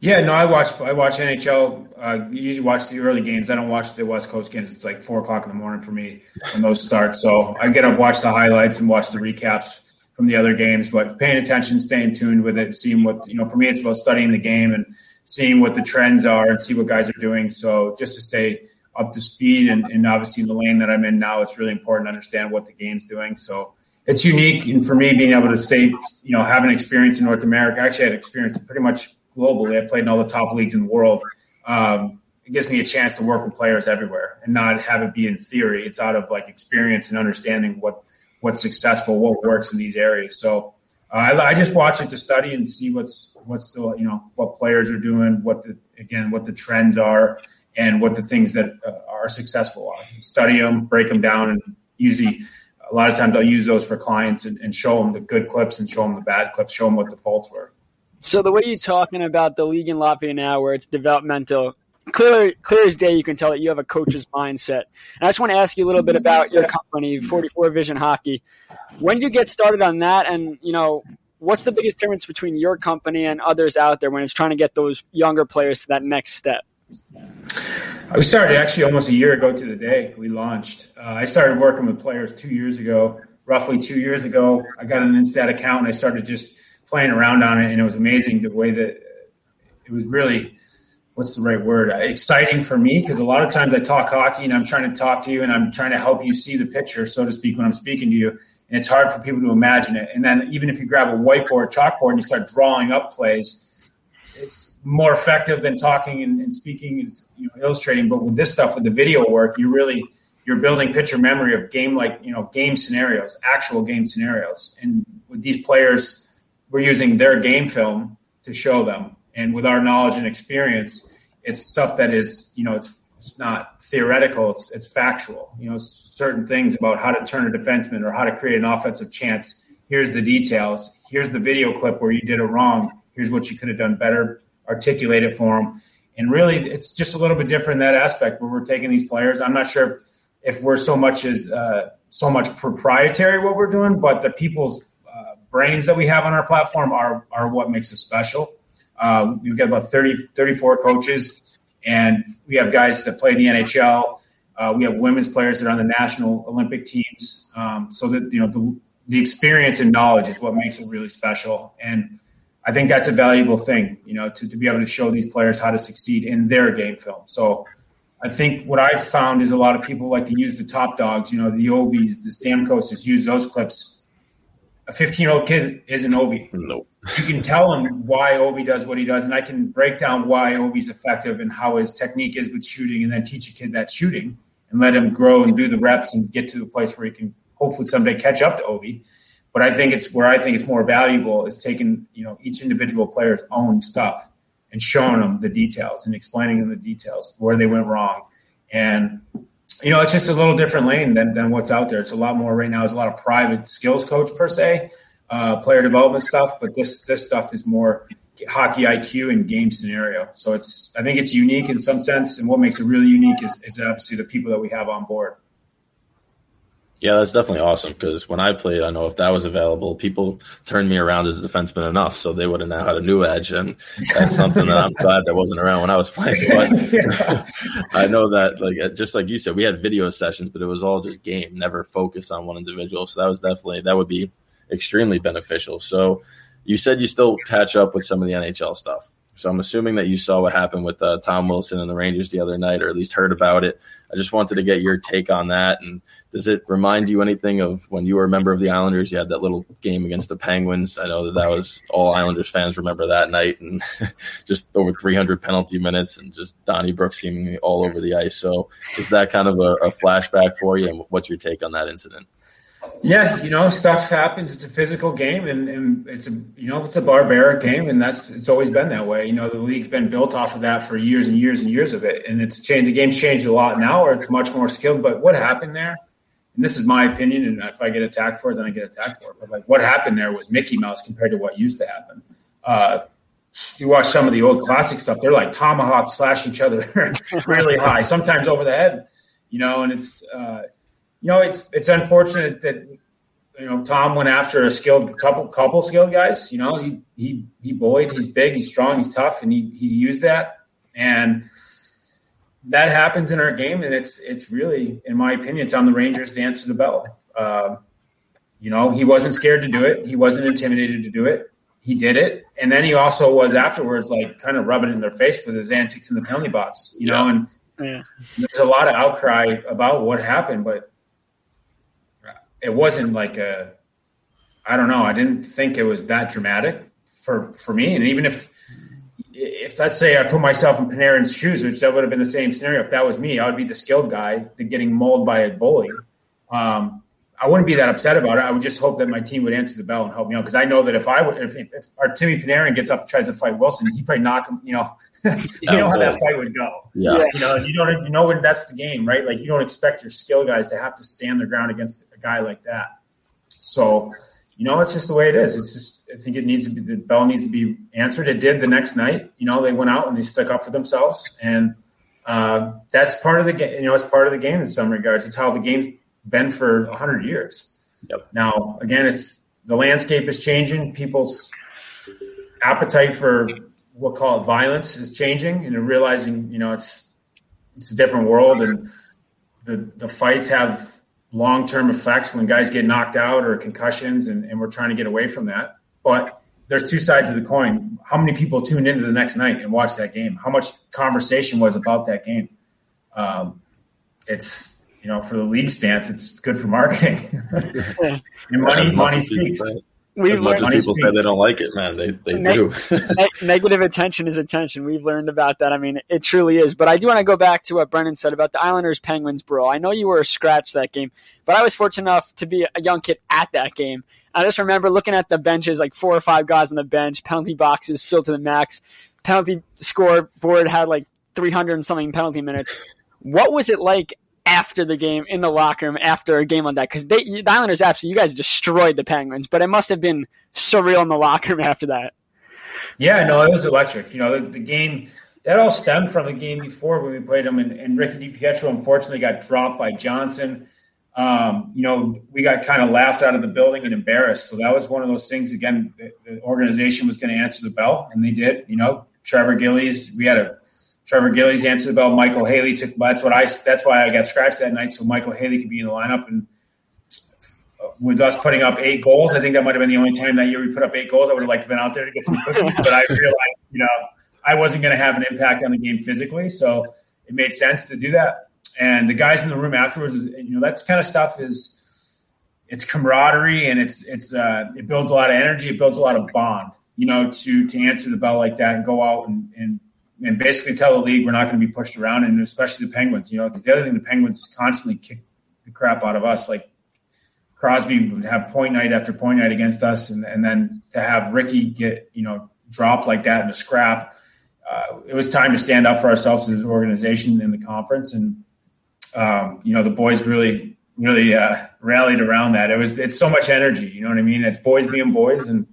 Yeah, no, I watch I watch NHL. Uh, usually watch the early games. I don't watch the West Coast games. It's like four o'clock in the morning for me when those start. So I get up, watch the highlights, and watch the recaps from the other games. But paying attention, staying tuned with it, seeing what you know. For me, it's about studying the game and seeing what the trends are and see what guys are doing. So just to stay up to speed and, and obviously in the lane that I'm in now, it's really important to understand what the game's doing. So it's unique, and for me, being able to stay, you know, have an experience in North America. I actually had experience pretty much globally. I played in all the top leagues in the world. Um, it gives me a chance to work with players everywhere and not have it be in theory. It's out of like experience and understanding what what's successful, what works in these areas. So uh, I, I, just watch it to study and see what's what's still you know what players are doing, what the again what the trends are, and what the things that uh, are successful are. Study them, break them down, and usually a lot of times I'll use those for clients and, and show them the good clips and show them the bad clips, show them what the faults were. So the way you're talking about the league in Latvia now, where it's developmental, clear clear as day, you can tell that you have a coach's mindset. And I just want to ask you a little bit about your company, 44 Vision Hockey. When did you get started on that? And you know, what's the biggest difference between your company and others out there when it's trying to get those younger players to that next step? We started actually almost a year ago to the day we launched. Uh, I started working with players two years ago, roughly two years ago. I got an Instat account and I started just playing around on it, and it was amazing the way that uh, it was really what's the right word uh, exciting for me because a lot of times I talk hockey and I'm trying to talk to you and I'm trying to help you see the picture, so to speak, when I'm speaking to you. And it's hard for people to imagine it. And then even if you grab a whiteboard, chalkboard, and you start drawing up plays, it's more effective than talking and, and speaking and you know, illustrating. But with this stuff, with the video work, you really you're building picture memory of game like you know game scenarios, actual game scenarios. And with these players, we're using their game film to show them. And with our knowledge and experience, it's stuff that is, you know, it's it's not theoretical, it's, it's factual. You know, certain things about how to turn a defenseman or how to create an offensive chance. Here's the details. Here's the video clip where you did it wrong. Here's what you could have done better. Articulate it for them. And really, it's just a little bit different in that aspect where we're taking these players. I'm not sure if we're so much as uh, so much proprietary what we're doing, but the people's brains that we have on our platform are are what makes us special. Uh, we've got about 30, 34 coaches, and we have guys that play the NHL. Uh, we have women's players that are on the national Olympic teams. Um, so that you know the, the experience and knowledge is what makes it really special. And I think that's a valuable thing, you know, to, to be able to show these players how to succeed in their game film. So I think what I've found is a lot of people like to use the top dogs, you know, the Ovies, the Stamkoses, use those clips a 15 year old kid isn't Ovi. No. You can tell him why Ovi does what he does, and I can break down why Ovi's effective and how his technique is with shooting, and then teach a kid that shooting and let him grow and do the reps and get to the place where he can hopefully someday catch up to Ovi. But I think it's where I think it's more valuable is taking you know each individual player's own stuff and showing them the details and explaining them the details where they went wrong and you know, it's just a little different lane than, than what's out there. It's a lot more right now. It's a lot of private skills coach per se, uh, player development stuff. But this this stuff is more hockey IQ and game scenario. So it's I think it's unique in some sense. And what makes it really unique is, is obviously the people that we have on board. Yeah, that's definitely awesome because when I played, I know if that was available, people turned me around as a defenseman enough, so they would have now had a new edge, and that's something that I'm glad that wasn't around when I was playing. But I know that, like uh, just like you said, we had video sessions, but it was all just game, never focused on one individual. So that was definitely that would be extremely beneficial. So you said you still catch up with some of the NHL stuff. So I'm assuming that you saw what happened with uh, Tom Wilson and the Rangers the other night, or at least heard about it. I just wanted to get your take on that. And does it remind you anything of when you were a member of the Islanders? You had that little game against the Penguins. I know that that was all Islanders fans remember that night, and just over 300 penalty minutes, and just Donnie Donnybrook seemingly all over the ice. So is that kind of a, a flashback for you? And what's your take on that incident? Yeah, you know, stuff happens. It's a physical game, and, and it's a you know it's a barbaric game, and that's it's always been that way. You know, the league's been built off of that for years and years and years of it, and it's changed. The game's changed a lot now, where it's much more skilled. But what happened there? And this is my opinion, and if I get attacked for it, then I get attacked for it. But like, what happened there was Mickey Mouse compared to what used to happen. Uh, you watch some of the old classic stuff; they're like tomahawk slash each other really high, sometimes over the head. You know, and it's. Uh, you know, it's it's unfortunate that you know Tom went after a skilled couple couple skilled guys. You know, he he he bullied. He's big. He's strong. He's tough, and he he used that. And that happens in our game, and it's it's really, in my opinion, it's on the Rangers to answer the bell. Uh, you know, he wasn't scared to do it. He wasn't intimidated to do it. He did it, and then he also was afterwards, like kind of rubbing in their face with his antics in the penalty box. You know, and yeah. there's a lot of outcry about what happened, but it wasn't like a I don't know. I didn't think it was that dramatic for for me. And even if if let's say I put myself in Panarin's shoes, which that would have been the same scenario. If that was me, I would be the skilled guy getting mauled by a bully. Um, I wouldn't be that upset about it. I would just hope that my team would answer the bell and help me out because I know that if I would, if, if Artemi Panarin gets up and tries to fight Wilson, he'd probably knock him. You know, you know how that fight would go. Yeah. You know, you don't you know when that's the game, right? Like you don't expect your skill guys to have to stand their ground against a guy like that. So, you know, it's just the way it is. It's just I think it needs to be the bell needs to be answered. It did the next night. You know, they went out and they stuck up for themselves, and uh, that's part of the game. You know, it's part of the game in some regards. It's how the game's been for hundred years. Yep. Now, again, it's the landscape is changing. People's appetite for what we'll call it violence is changing, and realizing you know it's it's a different world, and the the fights have long term effects when guys get knocked out or concussions, and, and we're trying to get away from that. But there's two sides of the coin. How many people tuned into the next night and watched that game? How much conversation was about that game? Um, it's you know, for the league stance, it's good for marketing. and money, money speaks. We've as much as people say they don't like it, man, they, they ne- do. negative attention is attention. We've learned about that. I mean, it truly is. But I do want to go back to what Brendan said about the Islanders Penguins brawl. I know you were a scratch that game, but I was fortunate enough to be a young kid at that game. I just remember looking at the benches, like four or five guys on the bench, penalty boxes filled to the max. Penalty scoreboard had like 300 and something penalty minutes. What was it like after the game in the locker room after a game like that because the Islanders absolutely you guys destroyed the Penguins, but it must have been surreal in the locker room after that. Yeah, no, it was electric. You know, the, the game that all stemmed from the game before when we played them, and, and Ricky DiPietro unfortunately got dropped by Johnson. Um, you know, we got kind of laughed out of the building and embarrassed. So that was one of those things. Again, the, the organization was going to answer the bell, and they did. You know, Trevor Gillies, we had a Trevor Gillies answered the bell. Micheal Haley took. That's what I. That's why I got scratched that night, so Micheal Haley could be in the lineup. And with us putting up eight goals, I think that might have been the only time that year we put up eight goals. I would have liked to have been out there to get some cookies, but I realized, you know, I wasn't going to have an impact on the game physically, so it made sense to do that. And the guys in the room afterwards, you know, that's kind of stuff is it's camaraderie and it's it's uh, it builds a lot of energy, it builds a lot of bond. You know, to to answer the bell like that and go out and, and and basically tell the league we're not going to be pushed around, and especially the Penguins. You know, because the other thing, the Penguins constantly kick the crap out of us. Like Crosby would have point night after point night against us, and, and then to have Ricky get you know dropped like that in a scrap. Uh, it was time to stand up for ourselves as an organization in the conference, and um, you know the boys really, really uh, rallied around that. It was it's so much energy, you know what I mean? It's boys being boys, and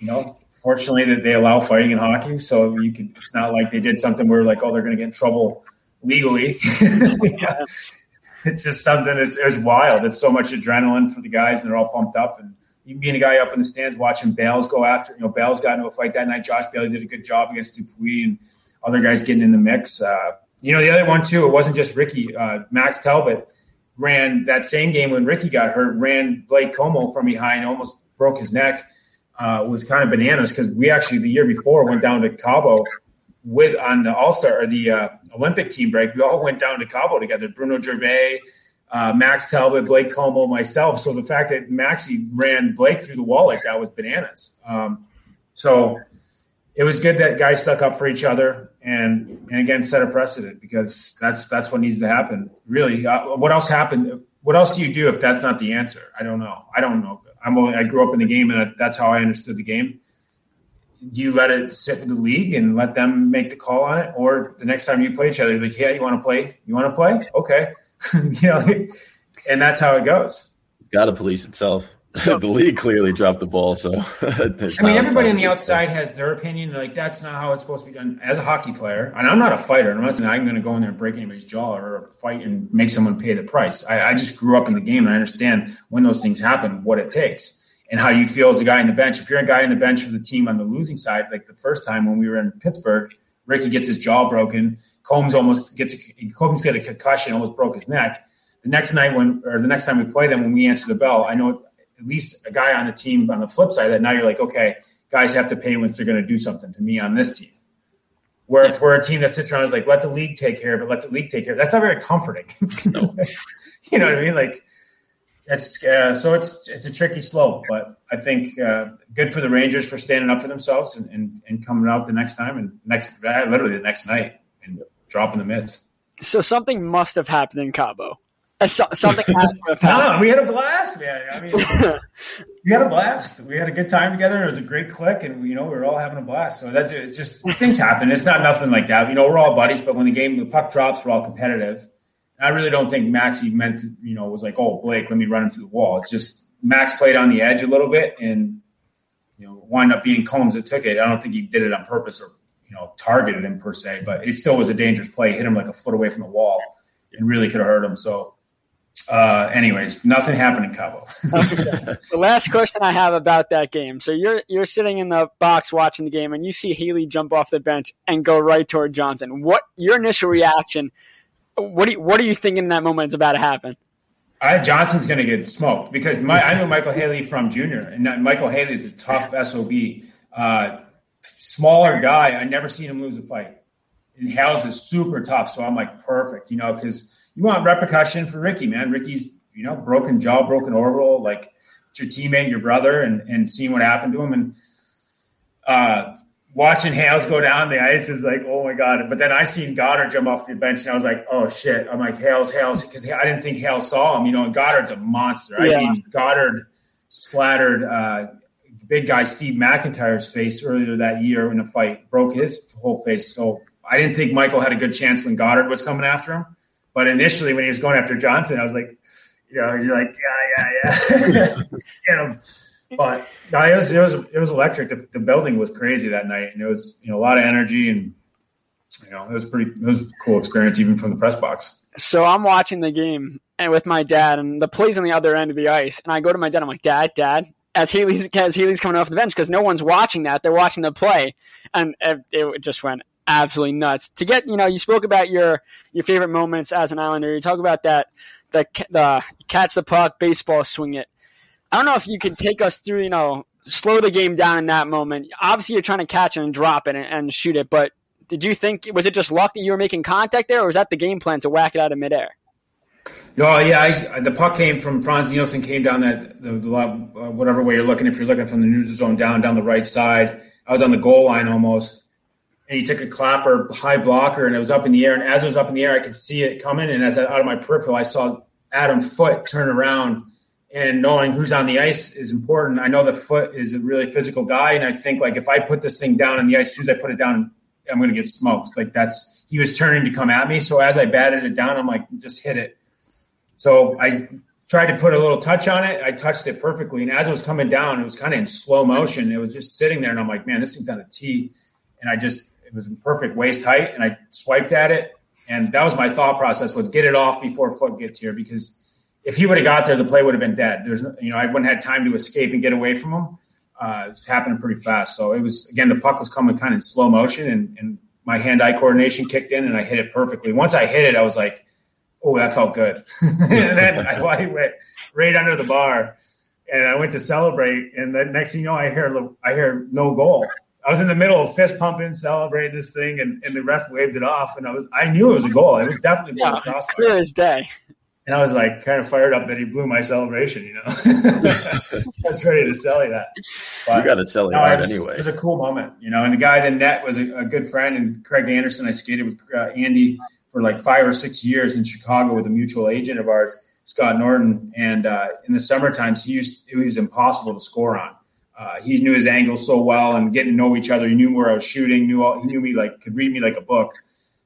you know fortunately that they allow fighting in hockey, so you can. It's not like they did something where like, oh, they're going to get in trouble legally. it's just something. that's it's wild. It's so much adrenaline for the guys, and they're all pumped up. And you being a guy up in the stands watching Bales go after. You know, Bales got into a fight that night. Josh Bailey did a good job against Dupuis and other guys getting in the mix. Uh, you know, the other one too. It wasn't just Ricky. Uh, Max Talbot ran that same game when Ricky got hurt. Ran Blake Comeau from behind, almost broke his neck. Uh, was kind of bananas because we actually the year before went down to Cabo with on the All Star or the uh, Olympic team break. We all went down to Cabo together. Bruno Gervais, uh, Max Talbot, Blake Comeau, myself. So the fact that Maxi ran Blake through the wall like that was bananas. Um, so it was good that guys stuck up for each other and and again set a precedent because that's that's what needs to happen. Really, uh, what else happened? What else do you do if that's not the answer? I don't know. I don't know. I'm only, I grew up in the game and that's how I understood the game do you let it sit with the league and let them make the call on it, or the next time you play each other, like, yeah, you want to play? You want to play? Okay, you know, and that's how it goes. Got to police itself. So, the league clearly dropped the ball. So I mean, everybody on the outside has their opinion. like that's not how it's supposed to be done. As a hockey player, and I'm not a fighter. I'm not saying I'm going to go in there and break anybody's jaw or fight and make someone pay the price. I, I just grew up in the game and I understand when those things happen, what it takes and how you feel as a guy in the bench. If you're a guy in the bench for the team on the losing side, like the first time when we were in Pittsburgh, Ricky gets his jaw broken. Combs almost gets a, Combs get a concussion, almost broke his neck. The next night when, or the next time we play them, when we answer the bell, I know at least a guy on the team on the flip side that now you're like, okay, guys have to pay once they're going to do something to me on this team. Where if we're a team that sits around is like, let the league take care of it, let the league take care of it. That's not very comforting. No. you know what I mean? Like, it's uh, so it's it's a tricky slope, but I think uh, good for the Rangers for standing up for themselves and, and, and coming out the next time and next literally the next night and dropping the mitts. So something must have happened in Cabo. So, something had to have happened. no, we had a blast, man. I mean, we had a blast. We had a good time together. It was a great click, and you know we were all having a blast. So that's it's just things happen. It's not nothing like that. You know, we're all buddies, but when the game the puck drops, we're all competitive I really don't think Maxi meant to, you know, was like, oh, Blake, let me run him to the wall. It's just Max played on the edge a little bit and, you know, wind up being Combs that took it. I don't think he did it on purpose or, you know, targeted him per se, but it still was a dangerous play. Hit him like a foot away from the wall and really could have hurt him. So, uh, anyways, nothing happened in Cabo. the last question I have about that game. So you're you're sitting in the box watching the game, and you see Haley jump off the bench and go right toward Johnson. What your initial reaction? What do you, what are you thinking in that moment is about to happen? I, Johnson's going to get smoked because my, I know Micheal Haley from junior, and Micheal Haley is a tough sob, uh, smaller guy. I never seen him lose a fight. And Hales is super tough, so I'm like perfect, you know, because you want repercussion for Ricky, man. Ricky's you know broken jaw, broken orbital, like it's your teammate, your brother, and and seeing what happened to him, and uh, watching Hales go down the ice is like, oh my god! But then I seen Godard jump off the bench, and I was like, oh shit! I'm like Hales, Hales, because I didn't think Hales saw him. You know, and Godard's a monster. Yeah. I mean, Godard splattered uh, big guy Steve McIntyre's face earlier that year in a fight, broke his whole face. So I didn't think Michael had a good chance when Godard was coming after him. But initially, when he was going after Johnson, I was like, you know, you're like, yeah, yeah, yeah, get him but no, it was it was it was electric. The, the, building was crazy that night, and it was you know a lot of energy, and you know it was pretty. It was a cool experience, even from the press box. So I'm watching the game and with my dad, and the plays on the other end of the ice, and I go to my dad. I'm like, Dad, Dad, as Healy's as Healy's coming off the bench because no one's watching that; they're watching the play, and it, it just went absolutely nuts. To get you know, you spoke about your your favorite moments as an Islander. You talk about that the the catch the puck, baseball swing it. I don't know if you could take us through, you know, slow the game down in that moment. Obviously, you're trying to catch it and drop it and, and shoot it, but did you think was it just luck that you were making contact there, or was that the game plan to whack it out of midair? No, yeah, I, the puck came from Frans Nielsen, came down that the, the uh, whatever way you're looking. If you're looking from the neutral zone down down the right side, I was on the goal line almost, and he took a clapper high blocker, and it was up in the air. And as it was up in the air, I could see it coming, and as I, out of my peripheral, I saw Adam Foote turn around and knowing who's on the ice is important. I know the Foote is a really physical guy, and I think like if I put this thing down on the ice, as soon as I put it down, I'm going to get smoked. Like that's he was turning to come at me, so as I batted it down, I'm like, just hit it. So I tried to put a little touch on it. I touched it perfectly, and as it was coming down, it was kind of in slow motion. It was just sitting there, and I'm like, man, this thing's on a tee, and I just it was in perfect waist height, and I swiped at it, And that was my thought process was get it off before Foote gets here because if he would have got there, the play would have been dead. There's, no, you know, I wouldn't have had time to escape and get away from him. Uh, it's happening pretty fast. So it was again, the puck was coming kind of in slow motion, and, and my hand-eye coordination kicked in, and I hit it perfectly. Once I hit it, I was like, "Oh, that felt good." and then I, I went right under the bar, and I went to celebrate. And the next thing you know, I hear I hear no goal. I was in the middle of fist pumping, celebrating this thing, and, and the ref waved it off, and I was I knew it was a goal. It was definitely yeah, clear as day. And I was like kind of fired up that he blew my celebration, you know. I was ready to sell you that. But, you got to sell it no, anyway. It was a cool moment, you know. And the guy, the net, was a, a good friend. And Craig Anderson, I skated with uh, Andy for like five or six years in Chicago with a mutual agent of ours, Scott Norton. And uh, in the summer times, he used it was impossible to score on. Uh, he knew his angle so well and getting to know each other. He knew where I was shooting. Knew all, he knew me like could read me like a book.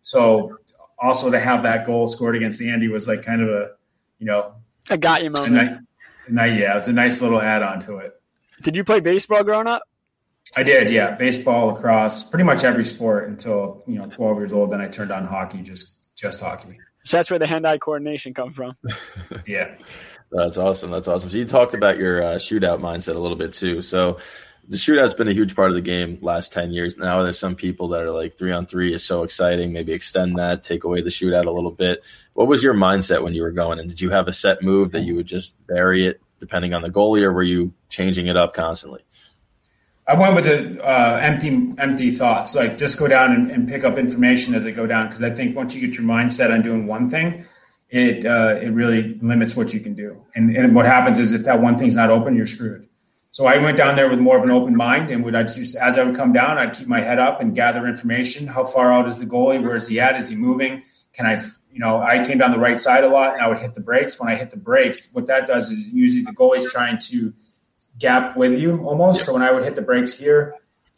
So also to have that goal scored against Andy was like kind of a, you know, I got you moment. Nice, yeah, it was a nice little add on to it. Did you play baseball growing up? I did, yeah. Baseball, lacrosse, pretty much every sport until you know 12 years old. Then I turned on hockey, just just hockey. So that's where the hand-eye coordination come from. yeah, that's awesome. That's awesome. So you talked about your uh, shootout mindset a little bit too. So the shootout's been a huge part of the game last 10 years. Now there's some people that are like three on three is so exciting. Maybe extend that, take away the shootout a little bit. What was your mindset when you were going? And did you have a set move that you would just vary it depending on the goalie, or were you changing it up constantly? I went with the uh, empty, empty thoughts. Like just go down and, and pick up information as I go down. Because I think once you get your mindset on doing one thing, it uh, it really limits what you can do. And, and what happens is if that one thing's not open, you're screwed. So I went down there with more of an open mind, and would I just as I would come down, I'd keep my head up and gather information. How far out is the goalie? Where is he at? Is he moving? Can I, you know, I came down the right side a lot, and I would hit the brakes. When I hit the brakes, what that does is usually the goalie's trying to gap with you almost. So when I would hit the brakes here,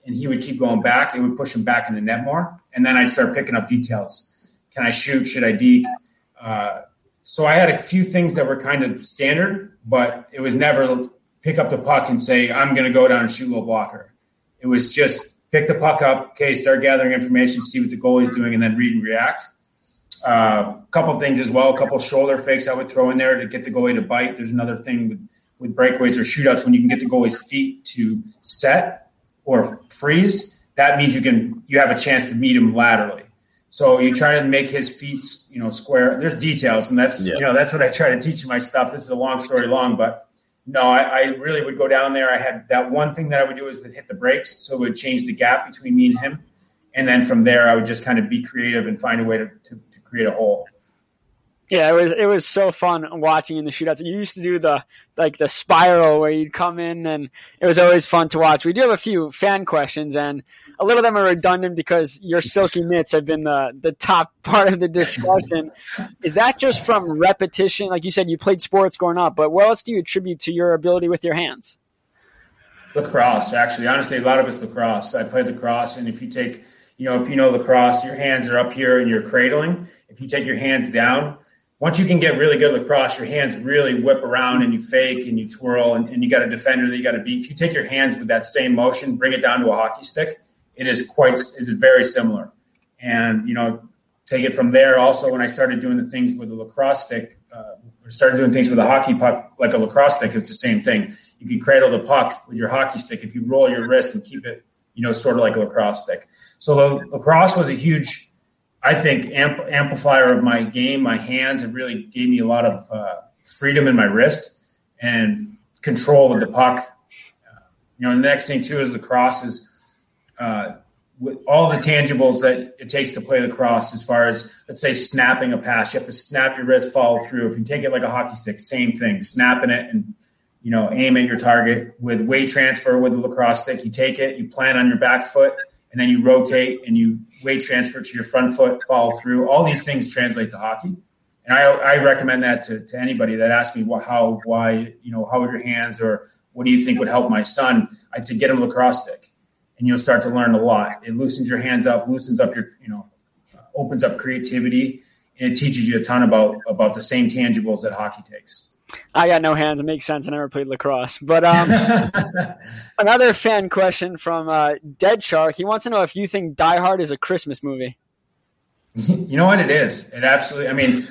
and he would keep going back, it would push him back in the net more, and then I'd start picking up details. Can I shoot? Should I deke? Uh, so I had a few things that were kind of standard, but it was never pick up the puck and say, I'm going to go down and shoot low blocker. It was just pick the puck up, okay, start gathering information, see what the goalie's doing, and then read and react. A uh, couple things as well, a couple shoulder fakes I would throw in there to get the goalie to bite. There's another thing with, with breakaways or shootouts when you can get the goalie's feet to set or freeze. That means you can you have a chance to meet him laterally. So you try to make his feet, you know, square. There's details, and that's yeah. you know that's what I try to teach my stuff. This is a long story long, but no, I, I, really would go down there. I had that one thing that I would do is would hit the brakes, so it would change the gap between me and him, and then from there I would just kind of be creative and find a way to, to, to create a hole. Yeah, it was it was so fun watching in the shootouts. You used to do the like the spiral where you'd come in, and it was always fun to watch. We do have a few fan questions, and a lot of them are redundant because your silky mitts have been the the top part of the discussion. Is that just from repetition? Like you said, you played sports growing up, but what else do you attribute to your ability with your hands? Lacrosse, actually. Honestly, a lot of it's lacrosse. I played lacrosse, and if you take, you know, if you know lacrosse, your hands are up here and you're cradling. If you take your hands down, once you can get really good lacrosse, your hands really whip around and you fake and you twirl, and, and you got a defender that you got to beat. If you take your hands with that same motion, bring it down to a hockey stick, it is quite is very similar. And you know, take it from there. Also, when I started doing the things with the lacrosse stick, uh, started doing things with a hockey puck like a lacrosse stick. It's the same thing. You can cradle the puck with your hockey stick if you roll your wrist and keep it, you know, sort of like a lacrosse stick. So the lacrosse was a huge, I think, amp- amplifier of my game. My hands it really gave me a lot of uh, freedom in my wrist and control with the puck. Uh, you know, the next thing too is lacrosse is uh, with all the tangibles that it takes to play lacrosse, as far as let's say snapping a pass, you have to snap your wrist, follow through. If you take it like a hockey stick, same thing, snapping it and you know aim at your target. With weight transfer with the lacrosse stick, you take it, you plant on your back foot, and then you rotate and you weight transfer to your front foot, follow through. All these things translate to hockey. And I, I recommend that to, to anybody that asks me what, how, why, you know, how are your hands or what do you think would help my son? I'd say get him a lacrosse stick and you'll start to learn a lot. It loosens your hands up, loosens up your, you know, opens up creativity, and it teaches you a ton about about the same tangibles that hockey takes. I got no hands. It makes sense. I never played lacrosse. But um, another fan question from uh, Dead Shark. He wants to know if you think Die Hard is a Christmas movie. You know what it is? It absolutely. I mean,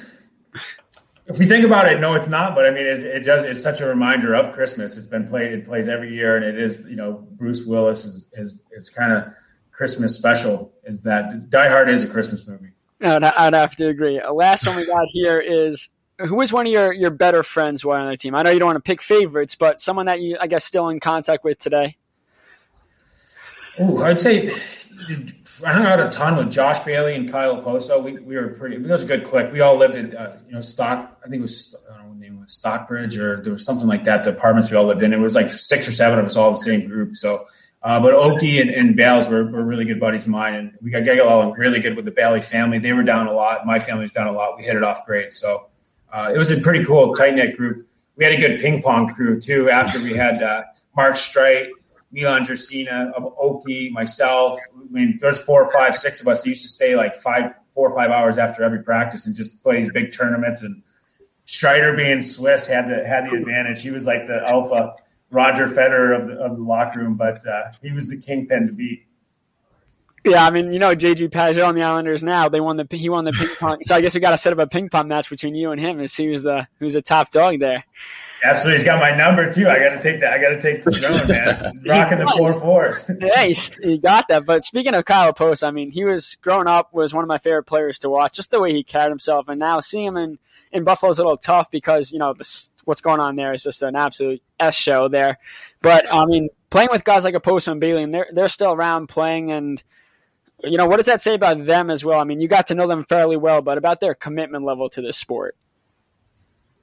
if we think about it, no, it's not. But I mean, it, it, does. It's such a reminder of Christmas. It's been played. It plays every year, and it is. You know, Bruce Willis is is, is kind of Christmas special. Is that Die Hard is a Christmas movie? I'd, I'd have to agree. Uh, last one we got here is who is one of your your better friends while on the team? I know you don't want to pick favorites, but someone that you I guess still in contact with today. Oh, I'd say I hung out a ton with Josh Bailey and Kyle Okposo. We, we were pretty. It was a good click. We all lived in uh, you know Stock. I think it was I don't know name was Stockbridge or there was something like that. The apartments we all lived in. It was like six or seven of us all in the same group. So, uh, but Okie and, and Bales were, were really good buddies of mine, and we got get along really good with the Bailey family. They were down a lot. My family was down a lot. We hit it off great. So uh, it was a pretty cool tight knit group. We had a good ping pong crew too. After we had uh, Mark Streit Milan Jurcina, Oki, myself. I mean, there's four or five, six of us that used to stay like five, four or five hours after every practice and just play these big tournaments. And Strider being Swiss had the had the advantage. He was like the alpha Roger Federer of the of the locker room, but uh, he was the kingpin to beat. Yeah, I mean, you know, JG Pageau on the Islanders now they won the he won the ping pong. So I guess we got to set up a ping pong match between you and him and see who's the who's the top dog there. Absolutely, he's got my number too. I got to take that. I got to take the drone, man. He's rocking the four fours. yeah, he, he, got that. But speaking of Kyle Post, I mean, he was growing up was one of my favorite players to watch. Just the way he carried himself, and now seeing him in in Buffalo's a little tough because you know what's going on there is just an absolute s show there. But I mean, playing with guys like a Post and Bailey, and they're they're still around playing and you know, what does that say about them as well? I mean, you got to know them fairly well, but about their commitment level to this sport.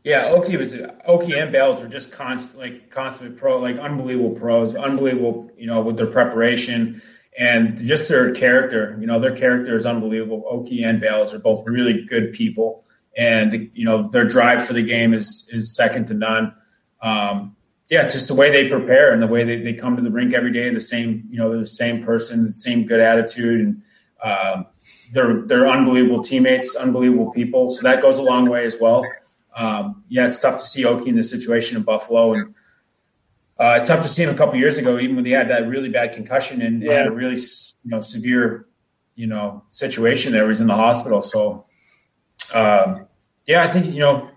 Yeah, Oki was Oki and Bales were just constant, like constant pro, like unbelievable pros, unbelievable, you know, with their preparation and just their character. You know, their character is unbelievable. Oki and Bales are both really good people, and you know, their drive for the game is is second to none. Um, yeah, just the way they prepare and the way they, they come to the rink every day. The same, you know, they're the same person, the same good attitude, and um, they're they're unbelievable teammates, unbelievable people. So that goes a long way as well um, yeah, it's tough to see Oki in this situation in Buffalo, and uh, it's tough to see him a couple years ago, even when he had that really bad concussion and yeah. had a really you know severe you know situation there. He was in the hospital, so um, yeah, I think you know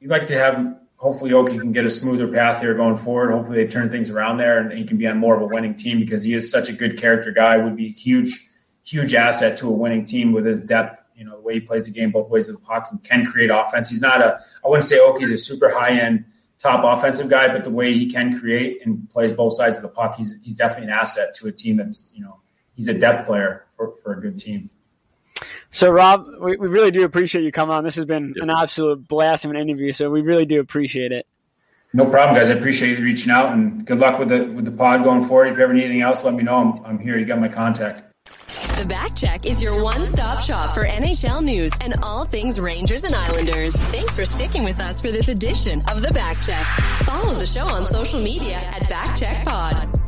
you'd like to have. Hopefully, Oki can get a smoother path here going forward. Hopefully, they turn things around there, and he can be on more of a winning team because he is such a good character guy. Would be huge huge asset to a winning team with his depth. You know, the way he plays the game both ways of the puck and can create offense. He's not a, I wouldn't say Oki's a super high end top offensive guy, but the way he can create and plays both sides of the puck, he's, he's definitely an asset to a team that's, you know, he's a depth player for, for a good team. So, Rob, we, we really do appreciate you coming on. This has been an absolute blast of an interview. So, we really do appreciate it. No problem, guys. I appreciate you reaching out, and good luck with the with the pod going forward. If you ever need anything else, let me know. I'm, I'm here. You got my contact. The Backcheck is your one stop shop for NHL news and all things Rangers and Islanders. Thanks for sticking with us for this edition of The Backcheck. Follow the show on social media at Back Check Pod.